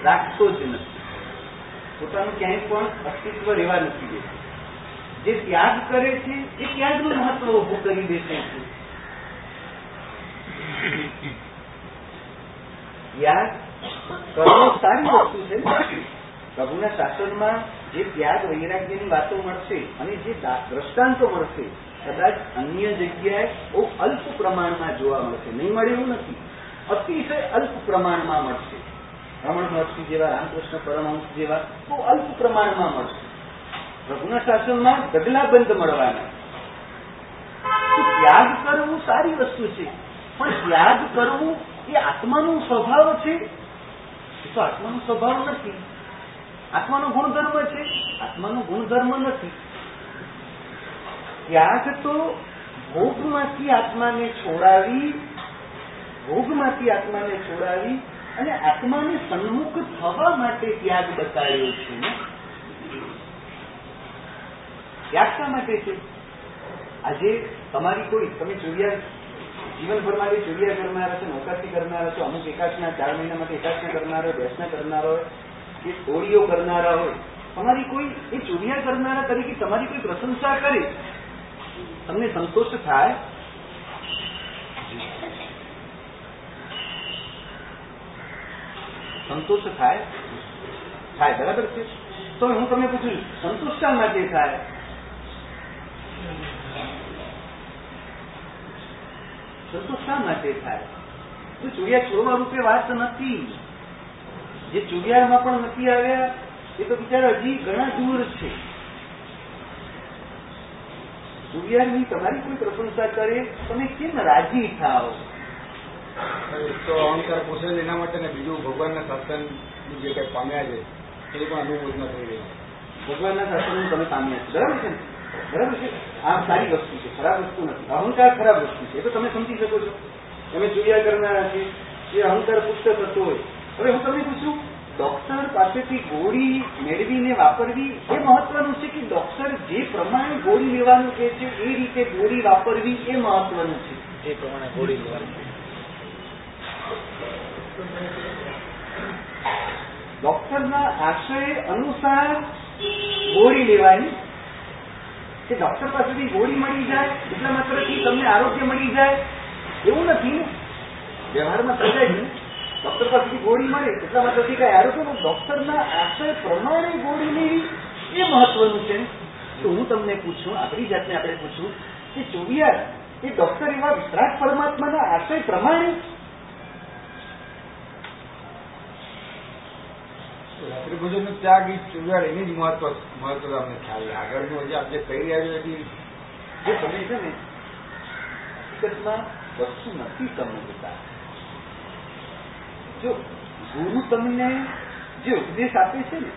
રાખતો જ નથી. પોતાનું ક્યાંય પણ અસ્તિત્વ રહેવા નથી દેતું. જે ત્યાગ કરે છે, એ ત્યાગનું મહત્વ ઉભું કરી દેશે ત્યાગ કરવો સારી વસ્તુ છે. પ્રભુના શાસનમાં જે ત્યાગ વૈરાગ્યની વાતો મળશે અને જે દ્રષ્ટાંતો મળશે, કદાચ અન્ય જગ્યાએ બહુ અલ્પ પ્રમાણમાં જોવા મળશે. નહીં મળે એવું નથી. અતિશય અલ્પ પ્રમાણમાં મળશે. રમણ મહર્ષિ જેવા, રામકૃષ્ણ પરમહંસ જેવા બહુ અલ્પ પ્રમાણમાં મળશે. પ્રભુના શાસનમાં ગગલાબંધ મળવાના. ત્યાગ કરવું સારી વસ્તુ છે, પણ ત્યાગ કરવું એ આત્માનો સ્વભાવ છે? એ તો આત્માનો સ્વભાવ નથી. આત્માનો ગુણધર્મ છે? આત્માનો ગુણધર્મ નથી. ત્યાગ તો ભોગમાંથી આત્માને છોડાવી, ભોગમાંથી આત્માને છોડાવી અને આત્માને સન્મુખ થવા માટે ત્યાગ બતાવ્યો છે. ત્યાગ શા માટે છે? આજે તમારી કોઈ, તમે ચોર્યા જીવનભરમાં ચોર્યા કરનારા છો નૌકાશી કરનારા છો અમુક એકાદના ચાર મહિના માટે એકાદના કરનારા હોય, બેસના કરનારા હોય, કે ટોળીઓ કરનારા હોય, તમારી કોઈ, એ ચોર્યા કરનારા તરીકે તમારી કોઈ પ્રશંસા કરે? તમને સંતોષ થાય? સંતોષ થાય? થાય, બરાબર છે? તો હું તમને પૂછું સંતોષ માટે થાય? સંતોષ શા માટે થાય? તો ચુડિયા છોડવા રૂપે વાત નથી. જે ચોરિયામાં પણ નથી આવ્યા, એ તો બિચારા હજી ઘણા દૂર છે. ચુડિયારની તમારી કોઈ પ્રશંસા કરે, તમે કેમ રાજી થાવ તો અહંકાર પોષે છે એના માટે ને બીજું ભગવાનના શાસન જે કઈ પામ્યા છે એ પણ અનુમોદના થઈ રહ્યું ભગવાનના શાસન તમે પામ્યા છો બરાબર છે ને? બરાબર છે? આ સારી વસ્તુ છે ખરાબ વસ્તુ નથી. અહંકાર ખરાબ વસ્તુ છે એ તો તમે સમજી શકો છો. તમે જોયા કરનારા છે એ અહંકાર પુષ્ટ થતો હોય. હવે હું તમને પૂછું ડોક્ટર પાસેથી ગોળી મેળવીને વાપરવી એ મહત્વનું છે કે ડોક્ટર જે પ્રમાણે ગોળી લેવાનું કહે છે એ રીતે ગોળી વાપરવી એ મહત્વનું છે? જે પ્રમાણે ગોળી લેવાની ડોક્ટરના આશય અનુસાર ગોળી લેવાની. કે ડોક્ટર પાસેથી ગોળી મળી જાય, એટલા માત્રથી તમને આરોગ્ય મળી જાય, એવું નથી. વ્યવહારમાં સજાય ને? ડોક્ટર પાસેથી ગોળી મળે, એટલા માત્રથી કઈ આરોગ્ય ડોક્ટરના આશય પ્રમાણે ગોળી લેવી એ મહત્વનું છે તો હું તમને પૂછું, આપણી જાતને આપણે પૂછું, કે ચોવિયાર એ ડોક્ટર એવા વિતરાગ પરમાત્માના આશય પ્રમાણે રાત્રિ નો ત્યાગ એ ચુગાડ એની જ મહત્વ મહત્વ અમને ખ્યાલ આગળનું હજી આપણે કહી રહ્યા છો એથી જે તમે છે ને હકીકતમાં વસ્તુ નથી સમજતા જો ગુરુ તમને જે ઉપદેશ આપે છે ને,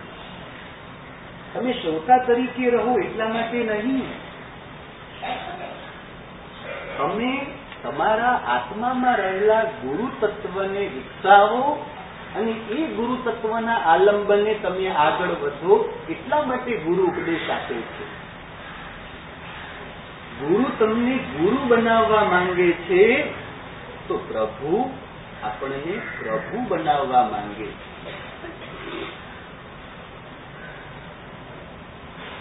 તમે શ્રોતા તરીકે રહો એટલા માટે નહીં. તમે તમારા આત્મામાં રહેલા ગુરુ તત્વને વિકસાવો અને એ ગુરુ તત્વના આલંબને તમે આગળ વધો, એટલા માટે ગુરુ ઉપદેશ આપે છે. ગુરુ તમને ગુરુ બનાવવા માંગે છે, તો પ્રભુ આપણને પ્રભુ બનાવવા માંગે છે.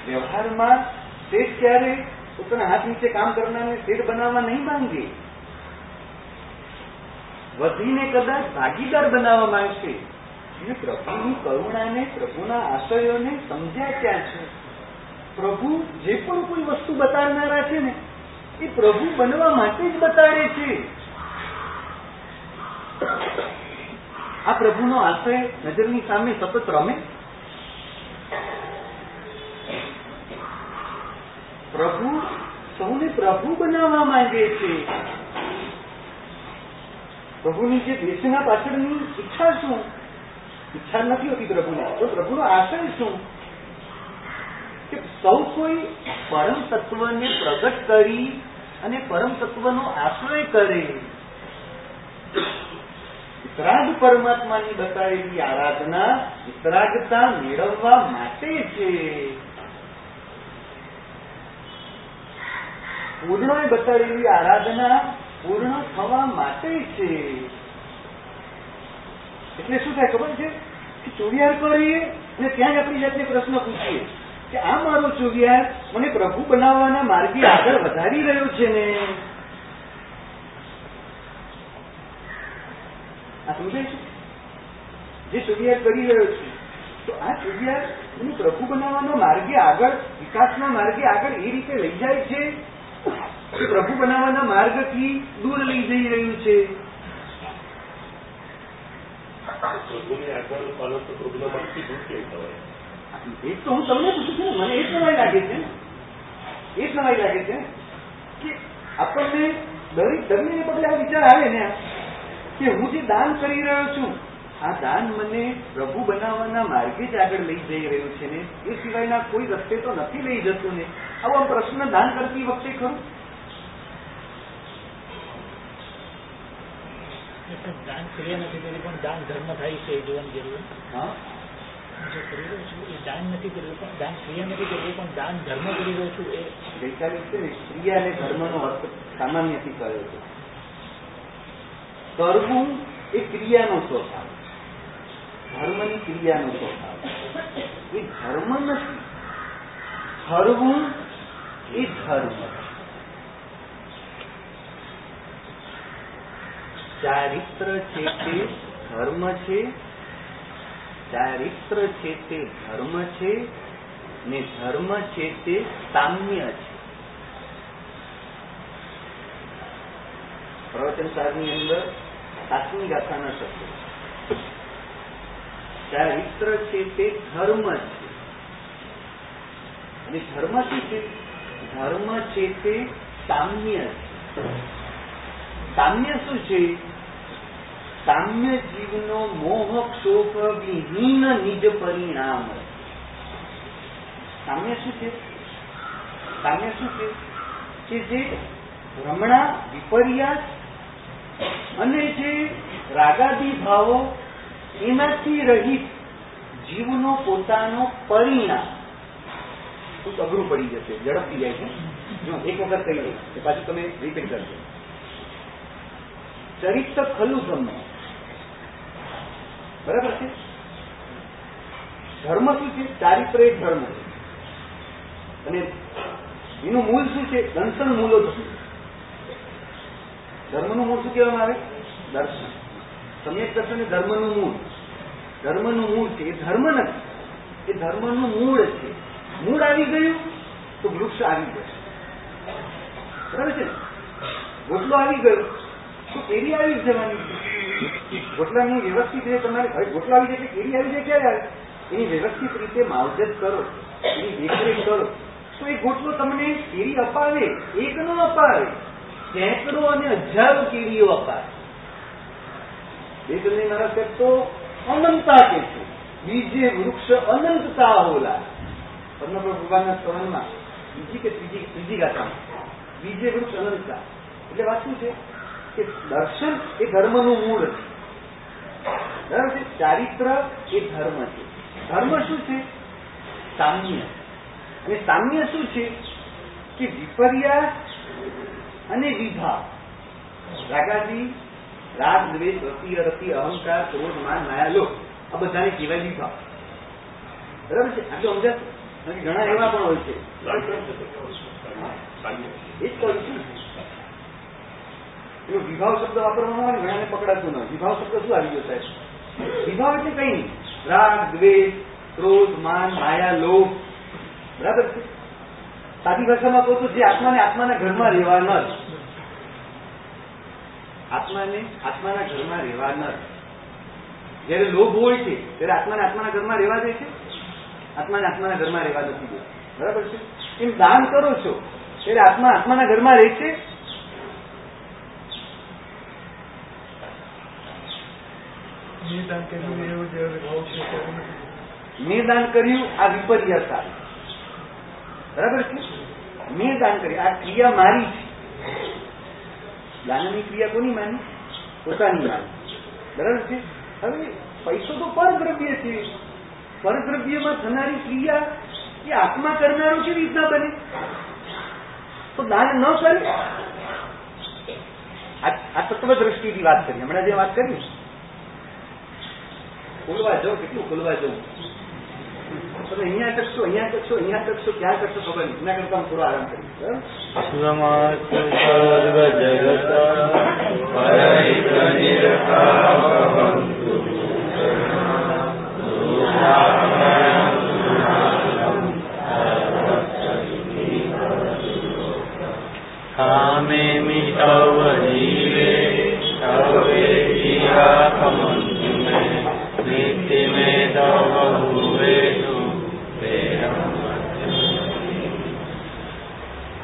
વ્યવહારમાં શેઠ ક્યારે પોતાના હાથ નીચે કામ કરનારને શેઠ બનાવવા નહીં માંગે? વધીને કદાચ ભાગીદાર બનાવવા માંગશે. અને પ્રભુની કરુણાને, પ્રભુના આશયોને સમજ્યા ક્યાં છે? પ્રભુ જે પણ કોઈ વસ્તુ બતાવનારા છે ને, એ પ્રભુ બનવા માટે જ બતાવે છે. આ પ્રભુનો આશય નજરની સામે સતત રમે. પ્રભુ સૌને પ્રભુ બનાવવા માંગે છે. પ્રભુની જે દેશના પાછળની ઈચ્છા શું? ઈચ્છા નથી હોતી પ્રભુની. તો પ્રભુનો આશય શું? કે સૌ કોઈ પરમ તત્વને પ્રગટ કરી અને પરમ તત્વનો આશ્રય કરે. વિતરાગ પરમાત્માની બતાવેલી આરાધના વિતરાગતા મેળવવા માટે છે. પૂર્ણોએ બતાવેલી આરાધના પૂર્ણ થવા માટે છે. એટલે શું થાય ખબર છે? કે ચોવિયાર કરીએ અને ત્યાં જ આપણી જાતને પ્રશ્ન પૂછીએ કે આ મારો ચોવિયાર મને પ્રભુ બનાવવાના માર્ગે આગળ વધારી રહ્યો છે ને? આ સમજાય છે? જે ચોવિયાર કરી રહ્યો છે, તો આ ચોવિયાર મને પ્રભુ બનાવવાના માર્ગે આગળ, વિકાસના માર્ગે આગળ એ રીતે લઈ જાય છે પ્રભુ બનાવવાના માર્ગથી દૂર લઈ જઈ રહ્યું છે. એ તો હું તમને પૂછું છું મને એ નવાઈ લાગે છે. એ નવાઈ લાગે છે કે આપણને દરેક ધર્મને પગલે આ વિચાર આવે ને, કે હું જે દાન કરી રહ્યો છું, આ દાન મને પ્રભુ બનાવવાના માર્ગે જ આગળ લઈ જઈ રહ્યું છે ને, એ સિવાયના કોઈ રસ્તે તો નથી લઈ જતું ને. આવો આમ પ્રશ્ન દાન કરતી વખતે ખરું? દાન ક્રિયા નથી કરી પણ દાન ધર્મ થાય છે એ જોવાની જરૂર. હા? જે કરી રહ્યો છું એ દાન નથી કર્યું પણ દાન ક્રિયા નથી કર્યું પણ દાન ધર્મ કરી રહ્યો છું એ. ગઈકાલે ક્રિયા અને ધર્મનો અર્થ સામાન્યથી કર્યો છે. કરવું એ ક્રિયાનો સ્વભાવ. ધર્મની ક્રિયાનો સ્વભાવ. એ ધર્મ નથી. હરવું એ ધર્મ ચારિત્ર છે તે ધર્મ છે ચારિત્ર છે તે ધર્મ છે ને ધર્મ છે તે સામ્ય છે પ્રવચન અંદર સાતમી ગાથાના શબ્દો ચારિત્ર છે તે ધર્મ છે અને ધર્મ છે ધર્મ છે તે સામ્ય સામ્ય શું છે? સામ્ય જીવનો મોહ, ક્ષોભ, વિહીન, નિજ પરિણામ. સામ્ય શું છે? સામ્ય શું છે? કે જે ભ્રમણા વિપર્યાસ અને જે રાગાદી ભાવો એનાથી રહિત જીવનો પોતાનો પરિણામ. ખૂબ અઘરું પડી જશે, ઝડપથી જાય છે. જો એક વખત કહી દઉં પાછું તમે રિપીટ કરજો. ચરિત્ર ખલું ધર્મ. બરાબર છે? ધર્મ શું છે? ચારિત્ર એ ધર્મ. છે અને એનું મૂળ શું છે? દંશન મૂલો ધર્મનું મૂળ શું કહેવામાં આવે? દર્શન. સમ્યક દર્શન એ ધર્મનું મૂળ. ધર્મનું મૂળ છે. એ ધર્મ નથી. એ ધર્મનું મૂળ છે. મૂળ આવી ગયું તો વૃક્ષ આવી જશે. બરાબર છે ગોટલો આવી ગયો તો કેરી આવી જવાની. ગોટલાની વ્યવસ્થિત રીતે તમારે ગોટલો આવી જાય કેરી આવી જાય ક્યારે આવે? એની વ્યવસ્થિત રીતે માવજત કરો, એની દેખરેખ કરો. તો એ ગોટલો તમને કેરી અપાવે એક નો અપાવે, સેંકડો અને હજારો કેરીઓ અપાવે. બેગલની મારા સાહેબ તો અનંતા કે છે. બીજે વૃક્ષ અનંતતા હોલા પદ્મપ્રભુ ભગવાનના સ્મરણમાં બીજી કે ત્રીજી ત્રીજી ગાથામાં. બીજે વૃક્ષ અનંતા એટલે વાત શું છે? કે દર્શન એ ધર્મનું મૂળ છે. બરાબર છે? ચારિત્ર એ ધર્મ છે. ધર્મ શું છે? સામ્ય. અને સામ્ય શું છે? કે વિપર્યાસ અને વિભાવ. રાગાદી રાગ, દ્વેષ રતિ અરતિ અહંકાર, ક્રોધ, માન, માયા લોક આ બધાને કહેવાય વિભાવ. બરાબર છે? આટલું સમજાતું? ઘણા એવા પણ હોય છે. એ જ કહું છું એનો વિભાવ શબ્દ વાપરવાનો હોય ને ઘણાને પકડાતું ન વિભાવ શબ્દ શું આવી ગયો સાહેબ? વિભાવ એટલે કઈ નહીં. રાગ દ્વેષ ક્રોધ માન માયા લોભ. બરાબર છે? સાદી ભાષામાં કહું તો જે આત્માને આત્માના ઘરમાં રહેવા ન જ. આત્માને આત્માના ઘરમાં રહેવા ન જ. જયારે લોભ હોય છે ત્યારે આત્માને આત્માના ઘરમાં રહેવા દે છે? આત્માને આત્માના ઘરમાં રહેવા નથી દે. બરાબર છે? એમ દાન કરો છો ત્યારે આત્મા આત્માના ઘરમાં રહે છે. મેં દાન કર્યું આ વિપર્યાસ આવી બરાબર છે? મેં દાન કર્યું આ ક્રિયા મારી છે. દાનની ક્રિયા કોની માની? પોતાની માની. બરાબર છે? હવે પૈસો તો પરદ્રવ્ય છે. પરદ્રવ્યમાં થનારી ક્રિયા એ આત્મા કરનારો કેવી રીતના બને? તો દાન ન કરે? આ તત્વ વાત કરી. હમણાં જે વાત કરી ખોલવા જાઓ, કેટલું ખોલવા જવું તમે અહીંયા કરશો અહીંયા કરશો અહીંયા કરશો, ક્યાં કરશો ખબર નહીં. એના કરતા થોડો આરામ કરીશ.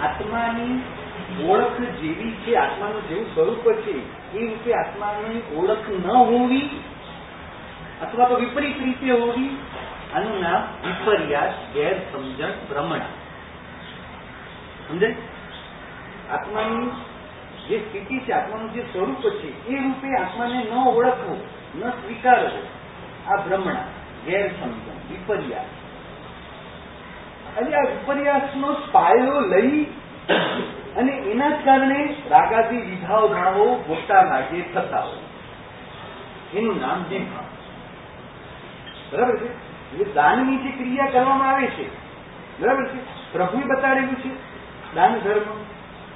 આત્માની ઓળખ જેવી છે આત્માનું જેવું સ્વરૂપ છે એ રીતે આત્માની ઓળખ ન હોવી અથવા તો વિપરીત રીતે હોવી આનું નામ વિપર્યાસ, ગેરસમજણ, ભ્રમણા. સમજે? આત્માની જે સ્થિતિ છે, આત્માનું જે સ્વરૂપ છે, એ રૂપે આત્માને ન ઓળખવું, ન સ્વીકારવું, આ ભ્રમણા, ગેરસમજણ, વિપર્યાસ. અને આ વિપર્યાસનો પાયો લઈ અને એના જ કારણે રાગાદી વિધાવ ભાવો મોટા ભાગે થતા હોય. એનું નામ વિભાવ બરાબર છે? એટલે દાનની જે ક્રિયા કરવામાં આવે છે, બરાબર છે? પ્રભુએ બતાડેલું છે દાન ધર્મ.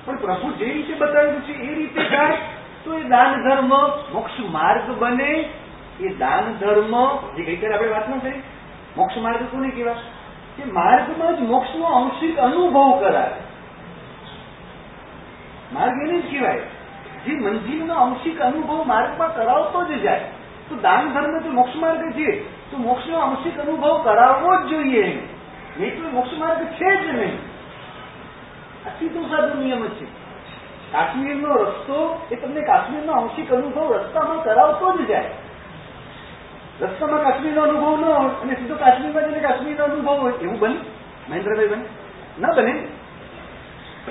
પણ પ્રભુ જે રીતે બતાવેલું છે એ રીતે થાય તો એ દાન ધર્મ મોક્ષ માર્ગ બને. એ દાન ધર્મ જે ગઈકાલે આપણે વાત ન કરી, મોક્ષ માર્ગ કોને કહેવાય? કે માર્ગમાં જ મોક્ષનો આંશિક અનુભવ કરાય. માર્ગ એને જ કહેવાય. જે મંજિલનો આંશિક અનુભવ માર્ગમાં કરાવતો જ જાય, તો દાન ધર્મ તો મોક્ષ માર્ગ છે તો મોક્ષનો આંશિક અનુભવ કરાવવો જ જોઈએ. નહીં તો મોક્ષ માર્ગ છે જ નહીં. આ સીધો સાધો નિયમ છે. કાશ્મીરનો રસ્તો એ તમને કાશ્મીરનો આંશિક અનુભવ રસ્તામાં કરાવતો જ જાય. રસ્તામાં કાશ્મીરનો અનુભવ ન હોય અને સીધો કાશ્મીરમાં જઈને કાશ્મીરનો અનુભવ હોય, એવું બને? મહેન્દ્રભાઈ બને? ન બને?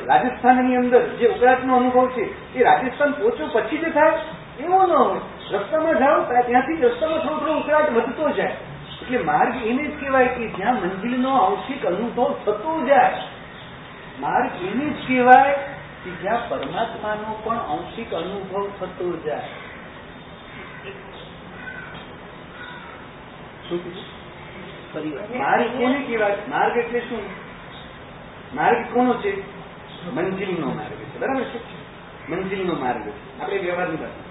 રાજસ્થાનની અંદર જે ઉકળાટનો અનુભવ છે, એ રાજસ્થાન પહોંચ્યો પછી જ થાય, એવો ન હોય. રસ્તામાં જાઓ ત્યાંથી રસ્તામાં થોડો થોડો ઉકળાટ વધતો જાય. એટલે માર્ગ એને જ કહેવાય કે જ્યાં મંજિલનો આંશિક અનુભવ થતો જાય માર્ગ એને જ કહેવાય કે જ્યાં પરમાત્માનો પણ આંશિક અનુભવ થતો જાય. શું માર્ગ કોને કહેવાય. માર્ગ એટલે શું? માર્ગ કોનો છે? મંજિલનો માર્ગ છે. બરાબર છે? મંજિલનો માર્ગ છે. આપણે વ્યવહારની વાત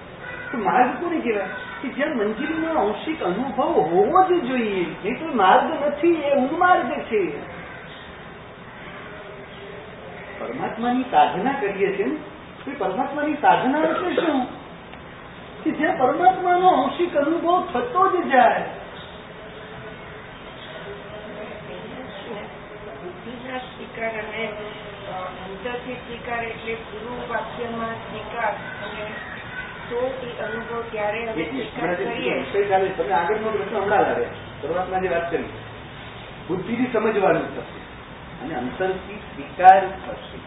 તો માર્ગ કોને કહેવાય? કે જ્યાં મંજિલનો અંશિક અનુભવ હોવો જ જોઈએ. નહીં તો માર્ગ નથી, એ ઉન્માર્ગ છે. પરમાત્માની સાધના કરીએ છીએ તો પરમાત્માની સાધના એટલે શું? કે જ્યાં પરમાત્માનો અંશિક અનુભવ થતો જ જાય. સ્વીકાર અને અંતરથી સ્વીકાર એટલે ગુરુ વાક્યમાં સ્વીકાર અને તો એ અનુભવ ત્યારે અમે સ્વીકાર કરીએ? વિષય ચાલે તમે આગળનો પ્રશ્ન હમણાં લાવ્યા શરૂઆતમાં જે વાત કરી. બુદ્ધિથી સમજવાનું થશે. અને અંતરથી સ્વીકાર થશે.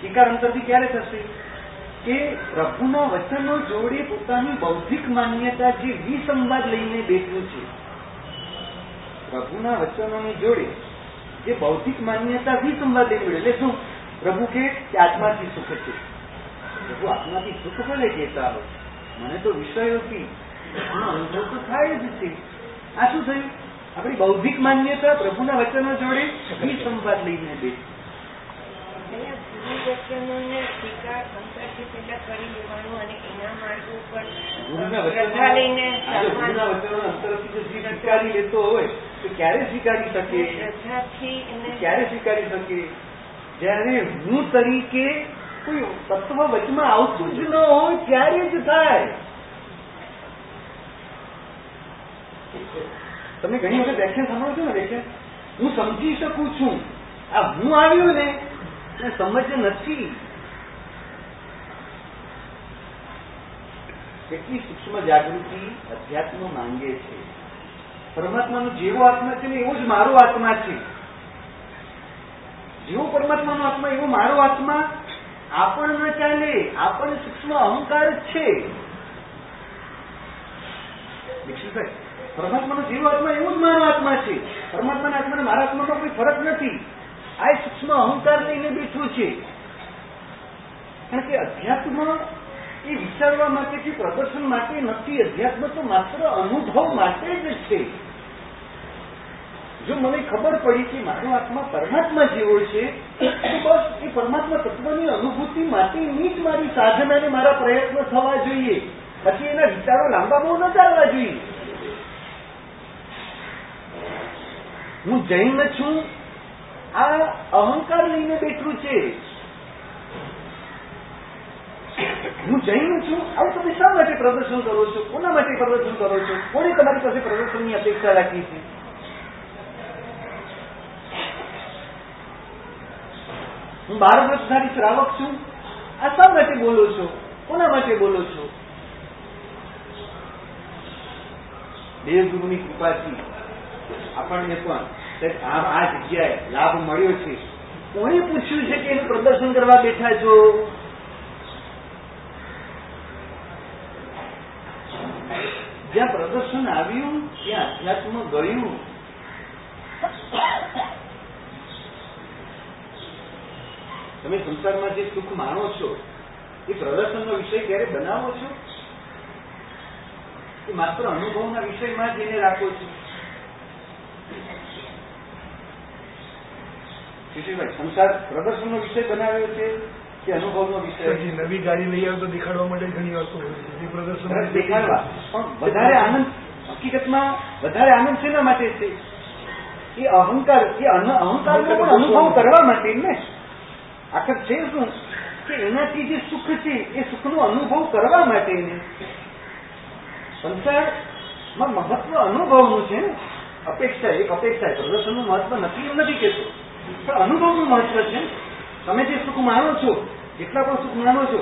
સ્વીકાર અંતરથી ક્યારે થશે? કે પ્રભુના વચનો જોડે પોતાની બૌદ્ધિક માન્યતા જે વિસંવાદ લઈને બેઠું છે પ્રભુના વચનોની જોડે જે બૌદ્ધિક માન્યતા વિસંવાદ લઈને એટલે શું? પ્રભુ કે આત્માથી સુખ છે. પ્રભુ આત્માથી સુખ ભલે કહેતા હોય મને તો વિષયોથી અનુભવ તો થાય જ છે. આ શું થયું? આપણી બૌદ્ધિક માન્યતા પ્રભુના વચનો જોડે ગુરુના શ્રદ્ધા લઈને બે સ્વીકારી લેતો હોય તો ક્યારે સ્વીકારી શકે? ક્યારે સ્વીકારી શકે? જ્યારે હું તરીકે તત્વ વચમાં આવતું જ ન હોય, ત્યારે જ થાય. તમે ઘણી વખત વ્યાખ્યાન સાંભળો છો ને વ્યાખ્યાન હું સમજી શકું છું. આ હું આવ્યો ને સમજ નથી. કેટલી સૂક્ષ્મ જાગૃતિ અધ્યાત્મ માંગે છે. પરમાત્માનો જેવો આત્મા છે ને, એવો જ મારો આત્મા છે. જેવો પરમાત્માનો આત્મા, એવો મારો આત્મા આપણ ન ચાલે આપણ સૂક્ષ્મ અહંકાર જ છે. દીક્ષિતભાઈ, પરમાત્માનો જીવ આત્મા એવું જ મારો આત્મા છે. પરમાત્માના આત્માને મારા આત્મામાં કોઈ ફરક નથી. આ સૂક્ષ્મ અહંકાર લઈને બેઠું છે. કારણ કે અધ્યાત્મ એ વિચારવા માટે કે પ્રદર્શન માટે નથી. અધ્યાત્મ તો માત્ર અનુભવ માટે જ છે. જો મને ખબર પડી કે મારો આત્મા પરમાત્મા જેવો છે, તો બસ એ પરમાત્મા તત્વની અનુભૂતિ માટેની જ મારી સાધના અને મારા પ્રયત્નો થવા જોઈએ. પછી એના વિચારો લાંબા બહુ ન ચાલવા જોઈએ. હું જૈન છું. આ અહંકાર લઈને બેઠું છે. હું જૈન છું. આવું તમે શા માટે પ્રદર્શન કરો છો? કોના માટે પ્રદર્શન કરો છો? કોને તમારી પાસે પ્રદર્શનની અપેક્ષા રાખી છે? હું બાર શ્રાવક છું? આ શા માટે બોલો છો? કોના માટે બોલો છો? દેવગુરુની કૃપાથી આપણને પણ સાહેબ આ આ જગ્યાએ લાભ મળ્યો છે. કોણે પૂછ્યું છે કે એનું પ્રદર્શન કરવા બેઠા છો? જ્યાં પ્રદર્શન આવ્યું, ત્યાં અધ્યાત્મ ગયું તમે સંસારમાં જે સુખ માણો છો એ પ્રદર્શનનો વિષય ક્યારે બનાવો છો? એ માત્ર અનુભવના વિષયમાં જ એને રાખો છો. સંસાર પ્રદર્શનનો વિષય બનાવ્યો છે કે અનુભવનો વિષય? નવી ગાડી લઈ આવતો દેખાડવા માટે ઘણી વસ્તુ હોય છે. પ્રદર્શન દેખાડવા. પણ વધારે આનંદ હકીકતમાં વધારે આનંદ શેના માટે છે? એ અહંકાર એ અહંકારનો પણ અનુભવ કરવા માટે ને. આખર છે શું કે એનાથી જે સુખ છે, એ સુખનો અનુભવ કરવા માટે. સંસારમાં મહત્વ અનુભવનું છે અપેક્ષા, એક અપેક્ષા, પ્રદર્શનનું મહત્વ નથી એમ નથી કહેતો. પણ અનુભવનું મહત્વ છે તમે જે સુખ માણો છો, જેટલા પણ સુખ માણો છો,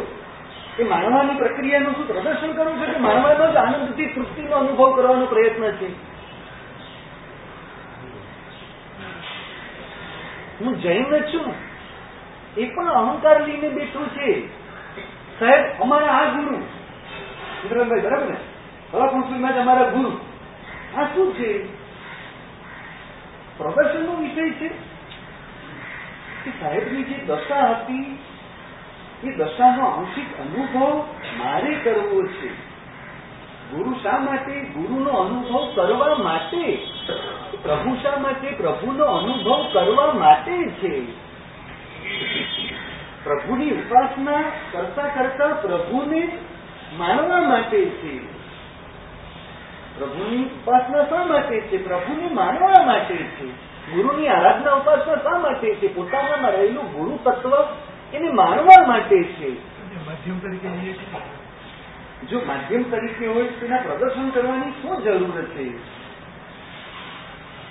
એ માણવાની પ્રક્રિયાનું શું પ્રદર્શન કરો છો કે માણવાનો જ આનંદથી, તૃપ્તિનો અનુભવ કરવાનો પ્રયત્ન છે? હું જૈન છું એ પણ અહંકાર લઈને બેઠું છે. સાહેબ, અમારા આ ગુરુ સુરેન્દ્રભાઈ બરાબર ને? કલા સંસ્કૃતિમાં જ અમારા ગુરુ. આ શું છે? પ્રદર્શનનો વિષય છે? કે સાહેબની જે દશા હતી, એ દશાનો આંશિક અનુભવ મારે કરવો છે. ગુરુ શા માટે? ગુરુનો અનુભવ કરવા માટે? પ્રભુ શા માટે? પ્રભુનો અનુભવ કરવા માટે છે? પ્રભુની ઉપાસના કરતા કરતા પ્રભુને માનવા માટે છે. પ્રભુની ઉપાસના શા માટે છે? પ્રભુને માનવા માટે છે. ગુરુની આરાધના ઉપાસના શા માટે છે? પોતાનામાં રહેલું ગુરુ તત્વ એને માનવા માટે છે. માધ્યમ તરીકે જો માધ્યમ તરીકે હોય તેના પ્રદર્શન કરવાની શું જરૂર છે?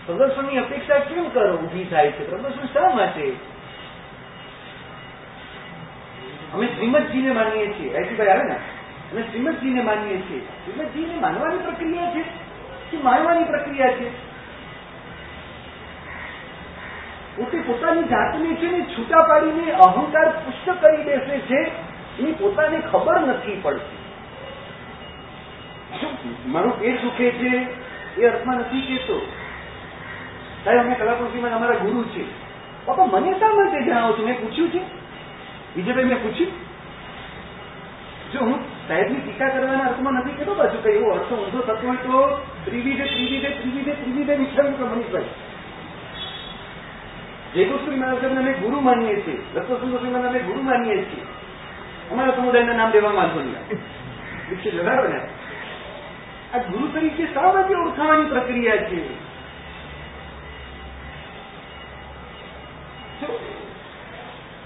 પ્રદર્શનની અપેક્ષા કેમ કરો? ઊભી થાય છે. પ્રદર્શન શા માટે? અમે શ્રીમદજીને માનીએ છીએ. રાયજીભાઈ આવે ને? અમે શ્રીમદજીને માનીએ છીએ. શ્રીમદજીને માનવાની પ્રક્રિયા છે? કે માનવાની પ્રક્રિયા છે? પોતે પોતાની જાતને છે ને છૂટા પાડીને અહંકાર પુષ્ટ કરી બેસે છે એની પોતાને ખબર નથી પડતી. શું? મારું પેટ દુખે છે? એ અર્થમાં નથી કહેતો. સાહેબ, અમે કલાકૃતિમાં અમારા ગુરુ છે. બાપા, મને શા માટે જણાવો છો? મેં પૂછ્યું છે. વિજયભાઈ મેં પૂછ્યું? જો હું સાહેબની ટીકા કરવાના અર્થમાં નથી કેતો બાજુ કઈ એવો અર્થ ઊંધો થતો હોય તો ત્રિવિધે ત્રિવિધે ત્રિવિધે ત્રિવિધે વિચાર્યું કે મનીષભાઈ જયગોસ્વામી મહારાજને અમે ગુરુ માનીએ છીએ દત્તસુંદર અમે ગુરુ માનીએ છીએ. અમારા સમુદાયના નામ દેવા માંગો નહીં બરાબર ને. આ ગુરુ તરીકે સાવ માટે ઓળખાવાની પ્રક્રિયા છે?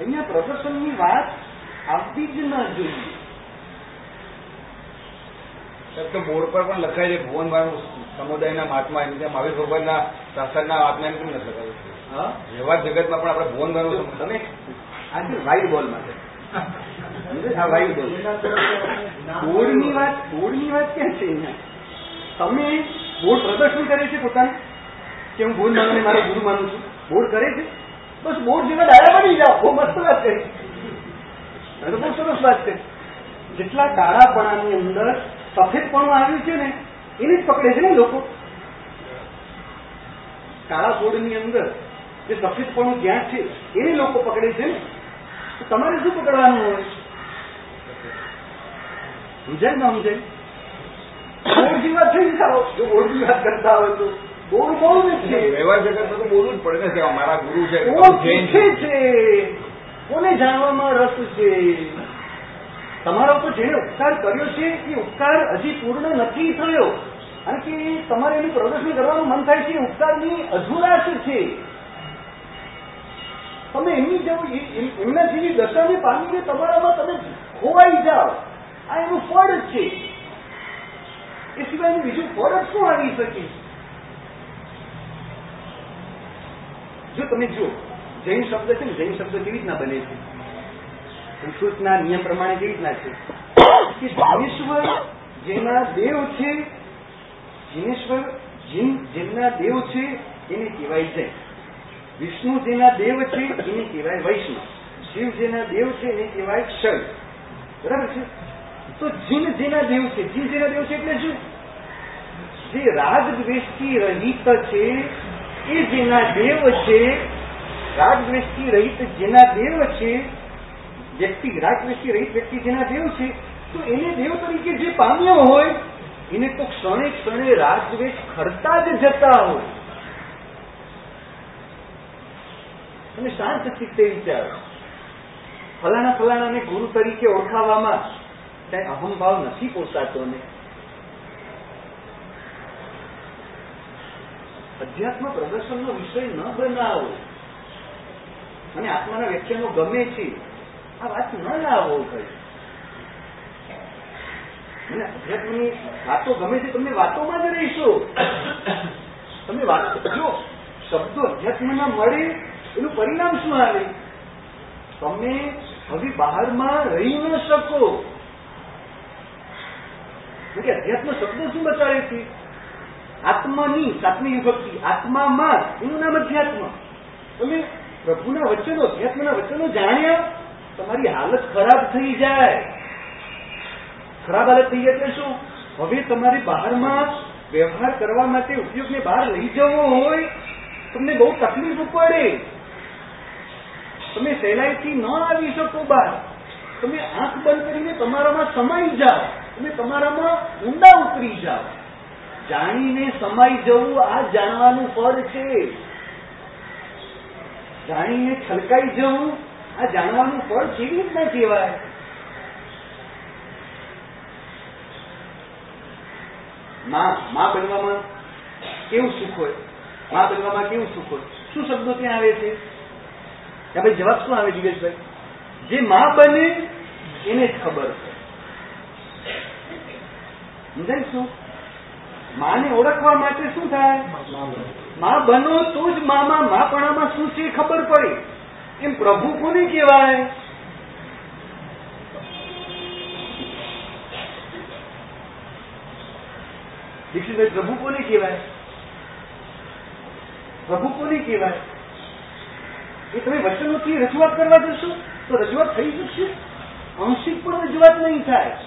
અહીંયા પ્રદર્શનની વાત આવતી જ ન જોઈએ. તો બોર્ડ પર પણ લખાય છે ભુવનભાઈ સમુદાયના મહાત્મા એમ કે મહાવીર ભગવાનના શાસનના આત્મા એમ કેમ નથી લખાયું? હા? વ્યવહાર જગતમાં પણ આપણે ભુવનભાઈનું સમ- તમે આજે વાયુ બોલ માટે. આ વાયુ બોલ. બોર્ડની વાત બોર્ડની વાત ક્યાં છે અહીંયા? તમે બોર્ડ પ્રદર્શન કરે છે પોતાને? કે હું બોર્ડ માનું મારો ગુરુ માનું છું? બોર્ડ કરે છે? બસ બોર્ડ જીવન આયા બની જાઓ. બહુ મસ્ત વાત કરી. તો બહુ સરસ વાત કરી. જેટલા કાળાપણાની અંદર સફેદપણું આવ્યું છે ને, એને જ પકડે છે ને લોકો. કાળા છોડની અંદર જે સફેદપણું જ્યાં છે, એને લોકો પકડે છે ને. તમારે શું પકડવાનું હોય? સમજાય ના સમજાય? બોર્ડ જેવા થઈ જાઓ જો બોર્ડ વાત કરતા હોય તો. બોર્ડ બહુ જ છે વ્યવહાર જગતમાં તો બોલવું જ પડે ને કે મારા ગુરુ છે છે કોને જાણવામાં રસ છે? તમારા ઉપર જેને ઉપકાર કર્યો છે એ ઉપકાર હજી પૂર્ણ નથી થયો. કારણ કે તમારે એનું પ્રદર્શન કરવાનું મન થાય છે એ ઉપકારની અધુરાશ છે? તમે એમની જેવું એમના જેવી દશાને પામીને તમારામાં તમે ખોવાઈ જાઓ. આ એનું ફળ જ છે. એ સિવાયનું બીજું ફળ જ શું આવી શકે જો તમે જુઓ, જૈન શબ્દ છે ને, જૈન શબ્દ કેવી રીતના બને છે? સંસ્કૃતના નિયમ પ્રમાણે કેવી રીતના છે? કે જીનેશ્વર જેના દેવ છે, જીનેશ્વર જીન જેમના દેવ છે, એને કહેવાય જૈન. વિષ્ણુ જેના દેવ છે, એને કહેવાય વૈષ્ણવ. શિવ જેના દેવ છે, એને કહેવાય શૈવ. બરાબર છે? તો જીન જેના દેવ છે, જીન જેના દેવ છે એટલે શું? જે રાગ દ્વેષથી રહિત છે એ જેના દેવ છે રાગ દ્વેષથી રહિત જેના દેવ છે, વ્યક્તિ રાગ દ્વેષથી રહિત વ્યક્તિ જેના દેવ છે, તો એને દેવ તરીકે જે પામ્યો હોય, એને તો ક્ષણે ક્ષણે રાગદ્વેષ ખરતા જ જતા હોય. અને શાંત ચિત્તે વિચારો, ફલાણા ફલાણાને ગુરુ તરીકે ઓળખાવામાં કઈ અહમભાવ નથી પોસાતો ને. અધ્યાત્મ પ્રદર્શનનો વિષય ન બનાવો. અને આત્માના વ્યક્તિનો ગમે છે, આ વાત ન લાવો ભાઈ. અને અધ્યાત્મની વાતો ગમે છે તમને વાતોમાં જ રહીશો. તમે વાત જો શબ્દો અધ્યાત્મના મળે, એનું પરિણામ શું આવે? તમે હવે બહારમાં રહી ન શકો. કે અધ્યાત્મ શબ્દો શું બતાવે છે? આત્માની સાતમી વિભક્તિ, આત્મામાં એનું નામ અધ્યાત્મ તમે પ્રભુના વચનો અધ્યાત્મના વચનો જાણ્યા, તમારી હાલત ખરાબ થઈ જાય. ખરાબ હાલત થઈ જાય એટલે શું? હવે તમારે બહારમાં વ્યવહાર કરવા માટે ઉપયોગને બહાર લઈ જવો હોય, તમને બહુ તકલીફ પડે. તમે સહેલાઈથી ન આવી શકો બહાર. તમે આંખ બંધ કરીને તમારામાં સમાઈ જાઓ. તમે તમારામાં ઊંડા ઉતરી જાઓ. જાણીને સમાઈ જવું આ જાણવાનું ફળ છે. જાણીને છલકાઈ જવું આ જાણવાનું ફળ કેવી રીતના કહેવાય? માં બનવામાં કેવું સુખ હોય? માં બનવામાં કેવું સુખ હોય? શું શબ્દો ત્યાં આવે છે? ત્યાં ભાઈ જવાબ શું આવે દિવેશભાઈ જે માં બને એને જ ખબર હોય. સમજાય શું? માને ઓળખવા માટે શું થાય? માં બનો તો જ મામાં માપણામાં શું છે ખબર પડી. એમ પ્રભુ કોને કહેવાય? દીક્ષિતભાઈ, પ્રભુ કોને કહેવાય? પ્રભુ કોને કહેવાય? એ તમે વચનોથી રજૂઆત કરવા જશો તો રજૂઆત થઈ શકશે આંશિક પણ રજૂઆત નહીં થાય.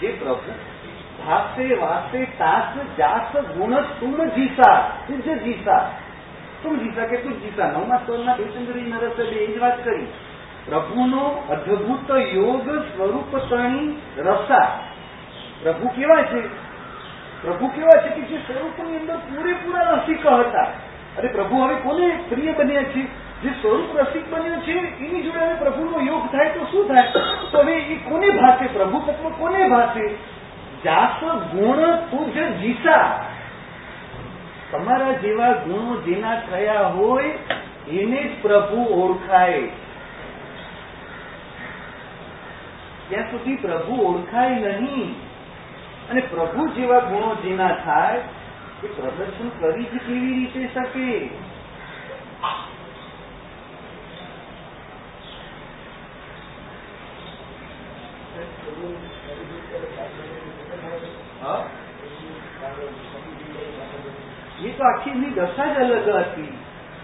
જે પ્રભુ ભાસે વાસે તાસ જાસ ગુણ તુમ જીસા તુજ જીસા તું જીસા કે તું જીસા નવમા સ્તરના દેવચંદ્રી નરસે એ જ વાત કરી પ્રભુનો અદ્ભુત યોગ સ્વરૂપ તણી રસા પ્રભુ કેવા છે પ્રભુ કેવા છે કે જે સ્વરૂપની અંદર પૂરેપૂરા રસિક હતા? અને પ્રભુ હવે કોને પ્રિય બન્યા છે? જે સ્વરૂપ રસિક બન્યો છે, એની જોડે હવે પ્રભુનો યોગ થાય તો શું થાય? તો હવે એ કોને ભાષે પ્રભુ તત્વ કોને ભાષે જાસ ગુણ તુજ જીસા તમારા જેવા ગુણો જેના થયા હોય, એને જ પ્રભુ ઓળખાય. ત્યાં સુધી પ્રભુ ઓળખાય નહીં. અને પ્રભુ જેવા ગુણો જેના થાય, એ પ્રદર્શન કરી જ કેવી રીતે શકે હા? એ તો આખી દશા જ અલગ હતી.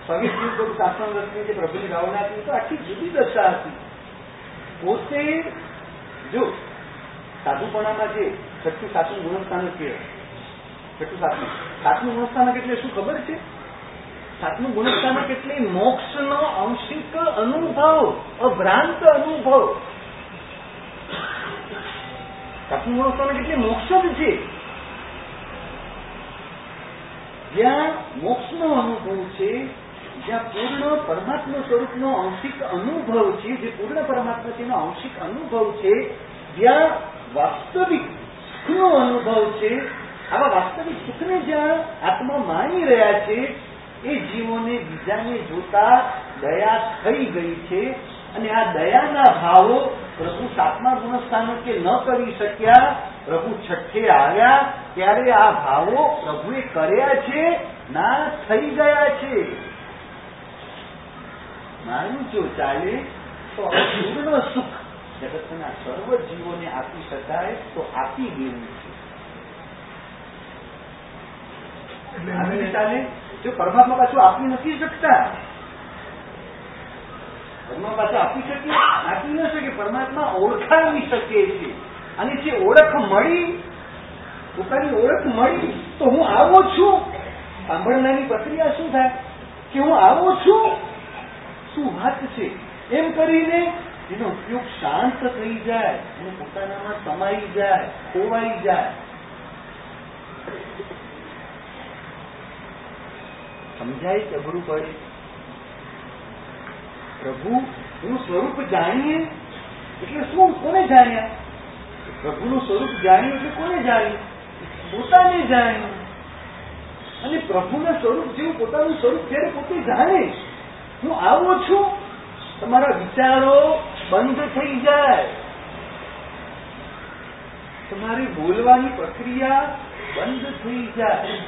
પવિત્ર ગુરુ શાસન રસની જે પ્રભુની ભાવના હતી, તો આખી જુદી દશા હતી. પોતે જો સાધુપણામાં જે છઠ્ઠું સાતમું ગુણસ્થાન છે છઠ્ઠું સાતમું સાતમું ગુણસ્થાન એટલે શું ખબર છે? સાતમું ગુણસ્થાન એટલે મોક્ષનો આંશિક અનુભવ, અભ્રાંત અનુભવ. સાતમું ગુણસ્થાન એટલે મોક્ષ જ છે. જ્યાં મોક્ષનો અનુભવ છે, જ્યાં પૂર્ણ પરમાત્મા સ્વરૂપનો આંશિક અનુભવ છે, જે પૂર્ણ પરમાત્મા આંશિક અનુભવ છે જ્યાં વાસ્તવિક સુખનો અનુભવ છે. આવા વાસ્તવિક સુખને જ્યાં આત્મા માની રહ્યા છે, એ જીવોને બીજાને જોતા દયા થઈ ગઈ છે અને આ દયાના ભાવો પ્રભુ સાતમા ગુણસ્થાનો કે ન કરી શક્યા પ્રભુ છઠ્ઠે આવ્યા ત્યારે આ ભાવો પ્રભુએ કર્યા છે ના થઈ ગયા છે. મારું જો ચાલે તો પૂર્ણ સુખ જગતના સર્વ જીવોને આપી શકાય તો આપી દેવું છે. ચાલે જો પરમાત્મા પાછું આપી નથી શકતા. પરમાત્મા પાછું આપી શકે આપી ન શકે પરમાત્મા ઓળખાવી શકે છે. અને જે ઓળખ મળી, પોતાની ઓળખ મળી, તો હું આવો છું. સાંભળનારી પ્રક્રિયા શું થાય? કે હું આવો છું. શું વાત છે? એમ કરીને એનો ઉપયોગ શાંત થઈ જાય અને પોતાનામાં સમાઈ જાય, ખોવાઈ જાય. સમજાય કે અઘરું પડે? પ્રભુ, એનું સ્વરૂપ જાણીએ? એટલે શું, કોને જાણ્યા? પ્રભુનું સ્વરૂપ જાણ્યું એટલે કોને જાણ્યું? પોતાને જાણ્યું. અને પ્રભુના સ્વરૂપ જેવું પોતાનું સ્વરૂપ જયારે પોતે જાણે, હું આવો છું, તમારા વિચારો બંધ થઈ જાય. તમારી બોલવાની પ્રક્રિયા બંધ થઈ જાય.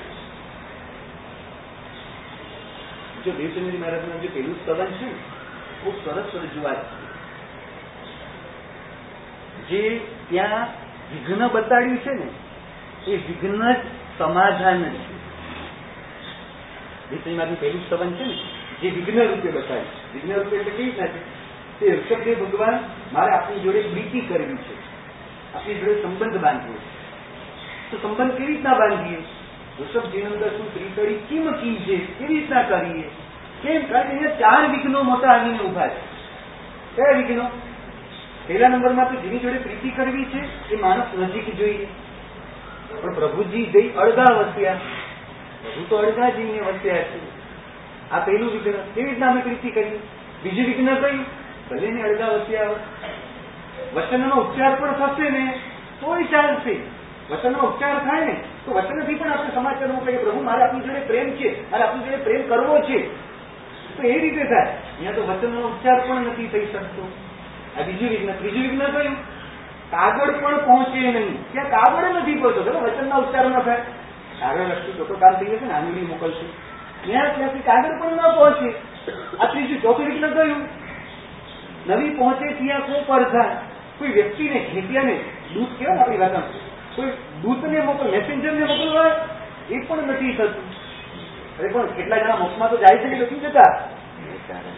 જો દેવચંદ્ર મહારાજના જે પેલું સ્તવન છે, ખૂબ સરસ રજૂઆત છે જે ત્યાં વિઘ્ન બતાડ્યું છે ને, એ વિઘ્ન જ સમાધાન છે. દેવચંદ્ર પહેલું સ્તવન છે ને, જે વિઘ્ન રૂપે બતાવ્યું વિઘ્ન રૂપે એટલે કેવી રીતે તે ઋષભદેવ ભગવાન મારે આપણી જોડે પ્રીતિ કરવી છે. આપણી જોડે સંબંધ બાંધવો છે. તો સંબંધ કેવી રીતના બાંધીએ? ઋષભજી અંદર શું ત્રિકડી કિમ કી છે? કેવી રીતના કરીએ? કેમ? કારણ કે ચાર વિઘ્નો મોટા આવીને ઊભા છે. કયા વિઘ્નો? પહેલા નંબરમાં તો જેની જોડે પ્રીતિ કરવી છે એ માણસ નજીક જોઈએ પણ પ્રભુજી જઈ અડધા વસ્યા. પ્રભુ તો અડધા જઈને વસ્યા છે. આ પહેલું વિઘ્ન. કેવી રીતના અમે પ્રીતિ કરીએ બીજું વિઘ્ન કઈ? ભલે ને અડધા વસ્યા વચનનો ઉચ્ચાર પણ થશે ને, તોય ચાલશે. વચનનો ઉચ્ચાર થાય ને, તો વચનથી પણ આપણે સમાચાર મોકલે કે પ્રભુ મારે આપની જોડે પ્રેમ છે. મારે આપની જોડે પ્રેમ કરવો છે. તો એ રીતે થાય. અહીંયા તો વચનનો ઉચ્ચાર પણ નથી થઈ શકતો. આ બીજું વિઘ્ન ત્રીજું વિઘ્ન કયું કાગળ પણ પહોંચે નહીં. ત્યાં કાગળ નથી પહોંચતો ચલો વચનના ઉચ્ચાર થાય કાગળ લખશું તો તો કામ થઈ જશે ને આંગળી મોકલશું. ત્યાં ત્યાંથી કાગળ પણ ન પહોંચે. આ ત્રીજું, ચોથું વિઘ્ન થયું નવી પહોંચે ત્યાં કોઈ પડધા કોઈ વ્યક્તિને ખેતિયાને દૂધ કેવાય આપણી ભાષામાં કોઈ દૂધને મોકલ, મેસેન્જરને મોકલવા એ પણ નથી થતું. અરે પણ કેટલા જણા મોક્ષમાં તો જાય છે કે નથી જતા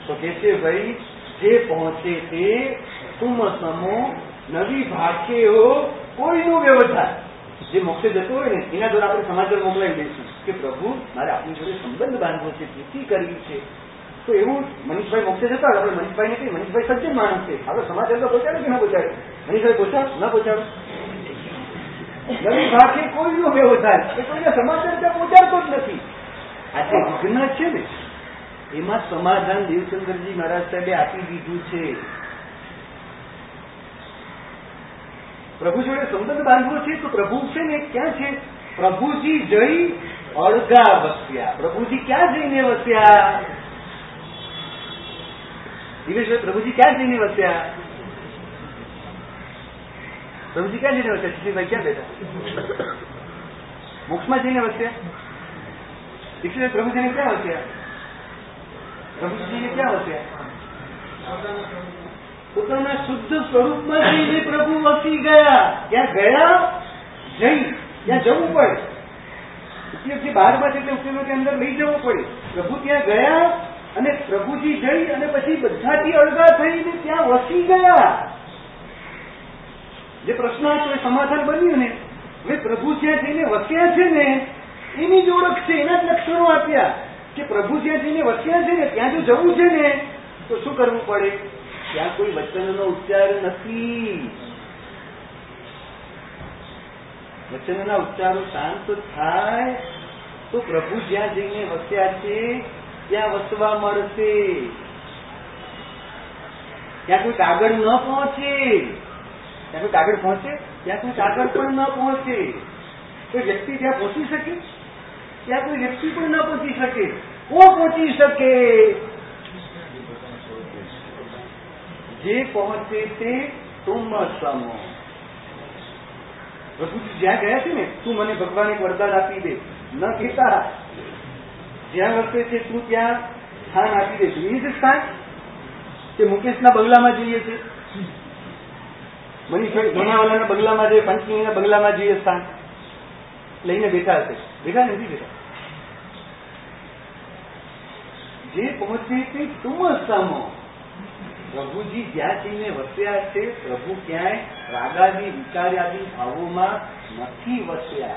તો કે છે, ભાઈ જે પહોંચે તે તુમ સમો નવી ભાગ્યો કોઈનો વ્યવધાન. જે મોક્ષે જતો હોય ને, એના દ્વારા આપણે સમાચાર મોકલાવી દઈશું કે પ્રભુ, મારે આપની જોડે સંબંધ બાંધવો છે, પ્રીતિ કરવી છે. તો એવું મનીષભાઈ મોક્ષે જતા હોય, આપણે મનીષભાઈ નથી મનીષભાઈ, સજ્જન માણસ છે. આપણે સમાચાર તો પહોંચાડે કે ના પહોંચાડે? મનીષભાઈ, પહોંચાડો. ના પહોંચાડો. નવી ભાષે કોઈનો વ્યવધાન, એ કોઈને સમાચાર ત્યાં પહોંચાડતો જ નથી. આ જે વિઘ્ન છે ને એમાં સમાધાન દેવચંદ્રજી મહારાજ સાહેબે આપી દીધું છે. પ્રભુ જોડે સંબંધ બાંધવો છે તો પ્રભુ છે ને ક્યાં છે? પ્રભુજી જઈ અળગા વસ્યા. પ્રભુજી ક્યાં જઈને વસ્યા? દિવેશભાઈ પ્રભુજી ક્યાં જઈને વસ્યા? પ્રભુજી ક્યાં જઈને વસ્યા? શિશિરભાઈ ક્યાં બેઠા? મોક્ષમાં જઈને વસ્યા? દીક્ષિત પ્રભુજીને ક્યાં વસ્યા? પ્રભુજીને ક્યાં વસ્યા પોતાના શુદ્ધ સ્વરૂપમાં જઈને પ્રભુ વસી ગયા. ત્યાં ગયા જઈ ત્યાં જવું પડે. ઉપયોગ જે બહારમાં છે તે ઉપયોગ અંદર લઈ જવું પડે. પ્રભુ ત્યાં ગયા અને પ્રભુજી જઈ અને પછી બધાથી અળગા થઈને ત્યાં વસી ગયા. જે પ્રશ્ન હતો એ સમાધાન બન્યું ને? હવે પ્રભુ જ્યાં જઈને વસ્યા છે ને, એની જ ઓળખ છે, એના જ લક્ષણો આપ્યા. કે પ્રભુ જ્યાં જઈને વસ્યા છે ને, ત્યાં જો જવું છે ને, તો શું કરવું પડે? ત્યાં કોઈ વચનનો ઉચ્ચાર નથી. વચનના ઉચ્ચારો શાંત થાય, તો પ્રભુ જ્યાં જઈને વસ્યા છે, ત્યાં વસવા મળશે. ત્યાં કોઈ કાગળ ન પહોંચે. ત્યાં કોઈ કાગળ પહોંચે? ત્યાં કોઈ કાગળ પણ ન પહોંચે. કોઈ વ્યક્તિ ત્યાં પહોંચી શકે? ત્યાં કોઈ વ્યક્તિ પણ ન પહોંચી શકે. કોણ પહોંચી શકે? જે પહોંચે તે તુમ સમો જ્યાં ગયા છે ને, તું મને ભગવાન એક વરદાન આપી દે. ન કહેતા. જ્યાં વસે છે તું ત્યાં સ્થાન આપી દે. એ જ સ્થાન? તે મુકેશના બંગલામાં જઈએ છે. મનીષભાઈ લોનાવાલાના બંગલામાં જઈએ પંચમીના બંગલામાં જઈએ સ્થાન. લઈને બેઠા હશે. બેઠા નથી ભેગા. જે પહોંચે તે તુમ પ્રભુજી જ્યાં જઈને વસ્યા છે, પ્રભુ ક્યાંય રાગાદી, વિચાર્યાદી ભાવોમાં નથી વસ્યા.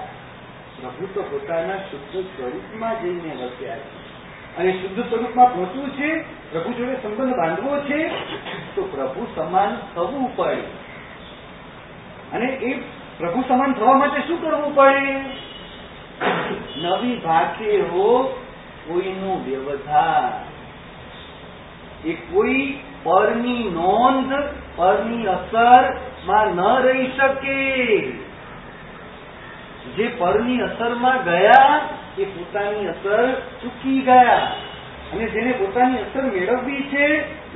પ્રભુ તો પોતાના શુદ્ધ સ્વરૂપમાં જઈને વસ્યા છે. અને શુદ્ધ સ્વરૂપમાં પહોંચવું છે, પ્રભુ જોડે સંબંધ બાંધવો છે, તો પ્રભુ સમાન થવું પડે. અને એ પ્રભુ સમાન થવા માટે શું કરવું પડે? નવી ભાષે હો કોઈનું વ્યવધાન. એ કોઈ પરની નોંધ, પરની અસરમાં ન રહી શકે. જે પરની અસરમાં ગયા, એ પોતાની અસર ચૂકી ગયા. અને જેને પોતાની અસર મેળવવી છે,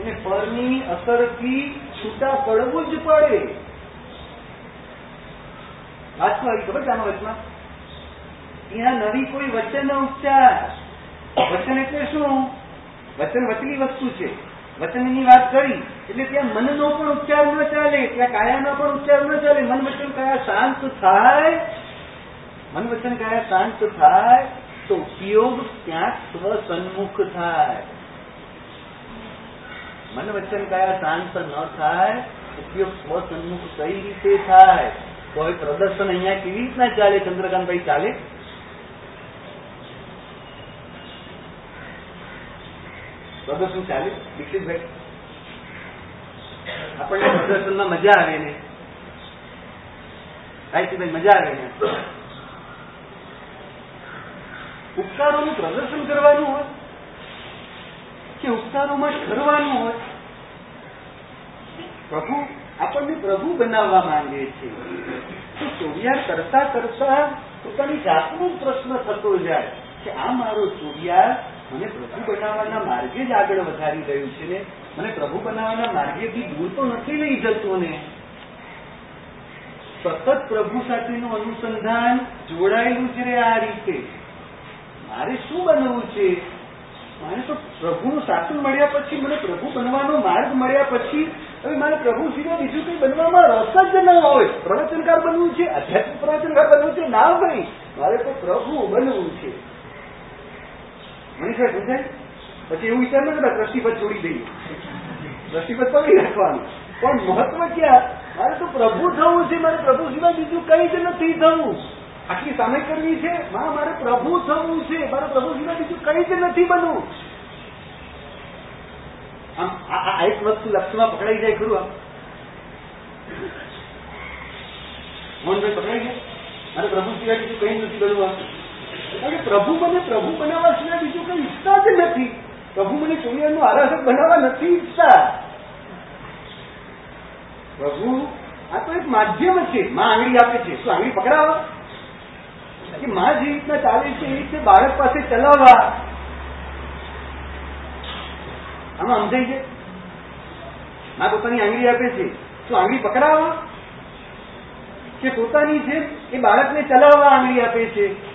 એને પરની અસરથી છૂટા પડવું જ પડે. આવી ખબર છે આમાં વચમાં? ત્યાં નવી કોઈ વચન ઉચ્ચાર વચન એટલે શું? વચન વચલી વસ્તુ છે. વચનની વાત કરી, એટલે ત્યાં મનનો પણ ઉચ્ચાર ન ચાલે, ત્યાં કાયાનો પણ ઉચ્ચાર ન ચાલે. મન વચન કયા શાંત થાય, મન વચન કયા શાંત થાય, તો ઉપયોગ ત્યાં સ્વસન્મુખ થાય. મન વચન કયા શાંત ન થાય, ઉપયોગ સ્વસન્મુખ કઈ રીતે થાય? તો હવે પ્રદર્શન અહીંયા કેવી રીતના ચાલે? ચંદ્રકાંતભાઈ ચાલે? પ્રદર્શન ચાલે? દીક્ષિતભાઈ? આપણને પ્રદર્શનમાં મજા આવે ને. ભાઈ મજા આવે ને. ઉપકારોનું પ્રદર્શન કરવાનું હોય કે ઉપકારોમાં ઠરવાનું હોય? પ્રભુ, આપણને પ્રભુ બનાવવા માંગે છે. તો ચોરિયાર કરતા કરતા પોતાની જાતનો પ્રશ્ન થતો જાય કે આ મારો ચોરિયાર મને પ્રભુ બનાવવાના માર્ગે જ આગળ વધારી રહ્યું છે ને, મને પ્રભુ બનાવવાના માર્ગેથી દૂર તો નથી લઈ જતો ને. સતત પ્રભુ સાથેનું અનુસંધાન જોડાયેલું છે આ રીતે. મારે શું બનવું છે? મારે તો પ્રભુનું શાસન મળ્યા પછી મને પ્રભુ બનવાનો માર્ગ મળ્યા પછી હવે મારે પ્રભુ સિવાય બીજું કંઈ બનવામાં રસ જ ન હોય. પ્રવચનકાર બનવું છે આધ્યાત્મિક પ્રવચનકાર બનવું છે, ના ભાઈ. મારે તો પ્રભુ બનવું છે. મનીષા સમજાય પછી એવું વિચાર ન દ્રષ્ટિપદ છોડી દઈએ. દ્રષ્ટિપદ પકડી રાખવાનું. પણ મહત્વ ક્યાં? મારે તો પ્રભુ થવું છે, મારે પ્રભુ સિવાય બીજું કઈ જ નથી થવું. આટલી સામે કરવી છે? મા મારે પ્રભુ થવું છે. મારે પ્રભુ સિવાય બીજું કઈ જ નથી બનવું. આમ આ એક વસ્તુ લક્ષ્યમાં પકડાઈ જાય ખરું આમ મોહનભાઈ, પકડાઈ જાય મારે પ્રભુ સિવાય બીજું કઈ નથી બનવું. કારણ કે પ્રભુ મને, પ્રભુ બનાવવા સિવાય બીજું કઈ ઈચ્છતા જ નથી. પ્રભુ મને ચોરિયાનું આરાધક બનાવવા નથી ઈચ્છતા. પ્રભુ, આ તો એક માધ્યમ છે. માં આંગળી આપે છે. શું આંગળી પકડાવો? કે માં જે રીતના ચાલે છે એ રીતે બાળક પાસે ચલાવવા. આમાં સમજાય છે માં પોતાની આંગળી આપે છે. શું આંગળી પકડાવો? કે પોતાની છે એ બાળકને ચલાવવા આંગળી આપે છે?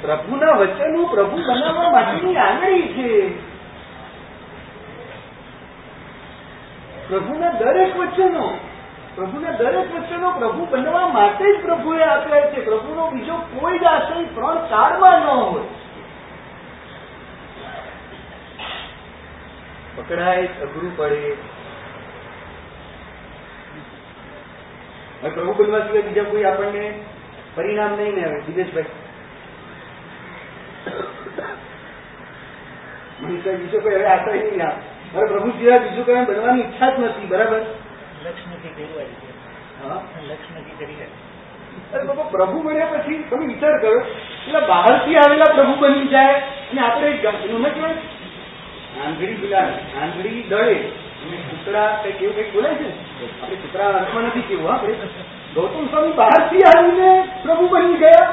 પ્રભુના વચનો પ્રભુ બનાવવા માટેની આંગળી છે. પ્રભુના દરેક વચનો, પ્રભુના દરેક વચનો પ્રભુ બનવા માટે જ પ્રભુએ આપ્યા છે. પ્રભુનો બીજો કોઈ જ આશય ત્રણ ચારમાં ન હોય. પકડાય અઘરું પડે. પ્રભુ બનવા સિવાય બીજા કોઈ આપણને પરિણામ નહીં ને આવે. દિનેશભાઈ. મનીષભાઈ બીજો કોઈ હવે આશય નહીં આ મારે પ્રભુ સિવાય બીજું કઈ બનવાની ઈચ્છા જ નથી બરાબર? અરે બાબા પ્રભુ બન્યા પછી તમે વિચાર કરો એટલે બહારથી આવેલા પ્રભુ બની જાય અને આપણે ગમે કહેવાય આંધળી ગુલાબ આંધળી દળે અને કૂતરા કંઈક એવું કંઈક બોલાય છે આપણે કૂતરા અર્થમાં નથી કેવું આપણે ગૌતમ સ્વામી બહારથી આવીને પ્રભુ બની ગયા.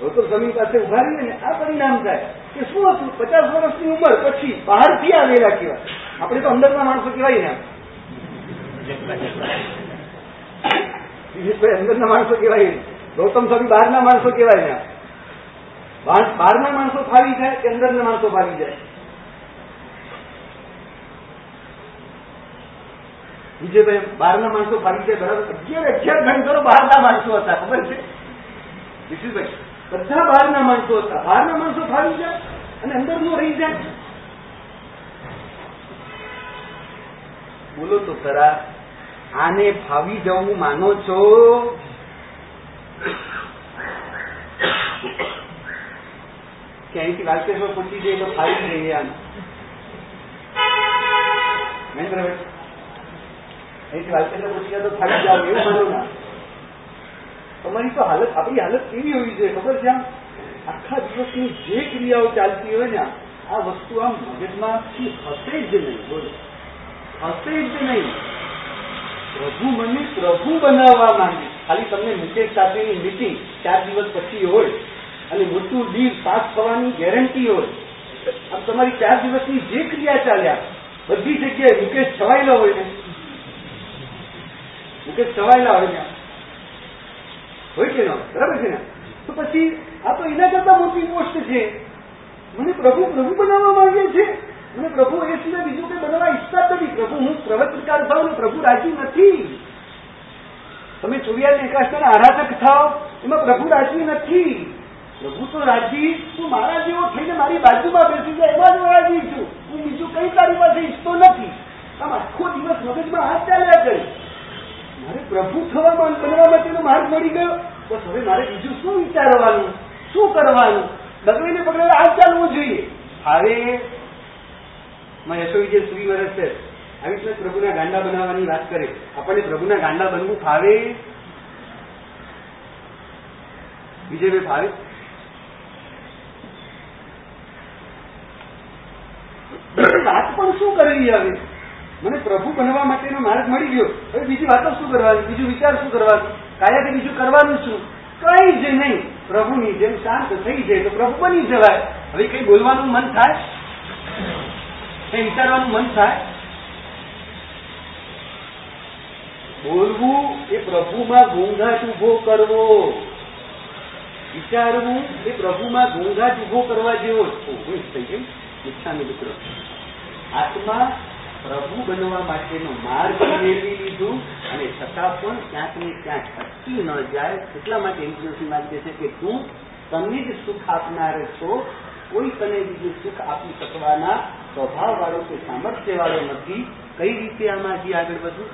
ગૌતમ સ્વામી પાસે ઊભા રહીને આ પરિણામ થાય. કે શું હતું? પચાસ વર્ષની ઉંમર, પછી બહારથી આવેલા કેવા આપણે તો અંદરના માણસો કહેવાય ને. અંદરના માણસો કહેવાય ગૌતમ સ્વામી બહારના માણસો કહેવાય ને. બહારના માણસો ફાવી જાય કે અંદરના માણસો ફાવી જાય? વિજયભાઈ, બહારના માણસો ફાવી જાય, બરાબર? અગિયાર અગિયાર ઘંટો બહારના માણસો હતા, ખબર છે? વિશુભાઈ બધા બહારના માણસો હતા. બહારના માણસો ફાવી જાય અને અંદરનું રહી જાય બોલો તો ખરા, આને ફાવી જવું માનો છો? કે અહીંથી વાલકેશ્વર પૂછી જઈએ તો ફાવી જઈએ આમ મહેન્દ્રભાઈ અહીંથી વાલકેશ્વર પૂછી જાય તો ફાવી જાવ એવું માનો ના. તમારી તો હાલત, આપણી હાલત કેવી હોવી જોઈએ? ખબર છે આમ? આખા દિવસની જે ક્રિયાઓ ચાલતી હોય ને, આ વસ્તુ આમ મગજમાંથી હશે જ નહીં, બોલો. હશે જ નહીં. પ્રભુ મને પ્રભુ બનાવવા માંગે. ખાલી તમને મુકેશ સાથેની મીટિંગ ચાર દિવસ પછી હોય અને મોટું ડીલ પાસ થવાની ગેરંટી હોય. આમ તમારી ચાર દિવસની જે ક્રિયા ચાલ્યા, બધી જગ્યાએ મુકેશ છવાયેલો હોય ને? મુકેશ છવાયેલા હોય ને? હોય કે બરાબર છે ને? તો પછી આ તો એના કરતા મોટી પોસ્ટ છે. મને પ્રભુ પ્રભુ બનાવવા માંગે છે. મને પ્રભુ એ સિવાય બીજું કઈ બનાવવા ઈચ્છતા નથી. પ્રભુ, હું પ્રવચનકાર ને પ્રભુ રાજી નથી. તમે ચોરિયાર એકાશના આરાધક થાવ એમાં પ્રભુ રાજી નથી. પ્રભુ તો રાજી તું મારા જેવો થઈને મારી બાજુમાં બેસી જાય એમાં જ હું રાજી છું. હું બીજું કઈ તારી પાસે ઈચ્છતો નથી. આમ આખો દિવસ મગજમાં હાથ ચાલ્યા કરે. મારે પ્રભુ થવા બનવા માટેનો માર્ગ મળી ગયો. બસ હવે મારે બીજું શું વિચારવાનું? શું કરવાનું? ડગલીને પકડે આ ચાલવું જોઈએ. હવે માં યશો વિજય સુરી વર્ષ છે આવી રીતે પ્રભુના ગાંડા બનાવવાની વાત કરે. આપણને પ્રભુના ગાંડા બનવું ફાવે? વિજયભાઈ ફાવે? વાત પણ શું કરવી હવે? મને પ્રભુ બનવા માટેનો માર્ગ મળી ગયો. હવે બીજી વાતો શું કરવાની? બીજું વિચાર શું કરવાનું? કાયાથી બીજું કરવાનું શું? કઈ જ નહીં. પ્રભુની જેમ શાંત થઈ જાય તો પ્રભુ બની જવાય. હવે કઈ બોલવાનું મન થાય? કઈ વિચારવાનું મન થાય? બોલવું એ પ્રભુમાં ઘોંઘાટ ઊભો કરવો. વિચારવું એ પ્રભુમાં ઘોંઘાટ ઊભો કરવા જેવો જ. થઈ ગઈ ઈચ્છાનું મિત્ર આત્મા પ્રભુ બનવા માટેનો માર્ગ મેળવી લીધું અને છતાં પણ ક્યાંક ને ક્યાંક અટકી ન જાય એટલા માટે ઇન્દ્રસિંહ માગે છે કે તું તમને જ સુખ આપનાર છો. કોઈ તને બીજું સુખ આપી શકવાના સ્વભાવ વાળો કે સામર્થ્ય વાળો નથી. કઈ રીતે આમાં હજી આગળ વધવું?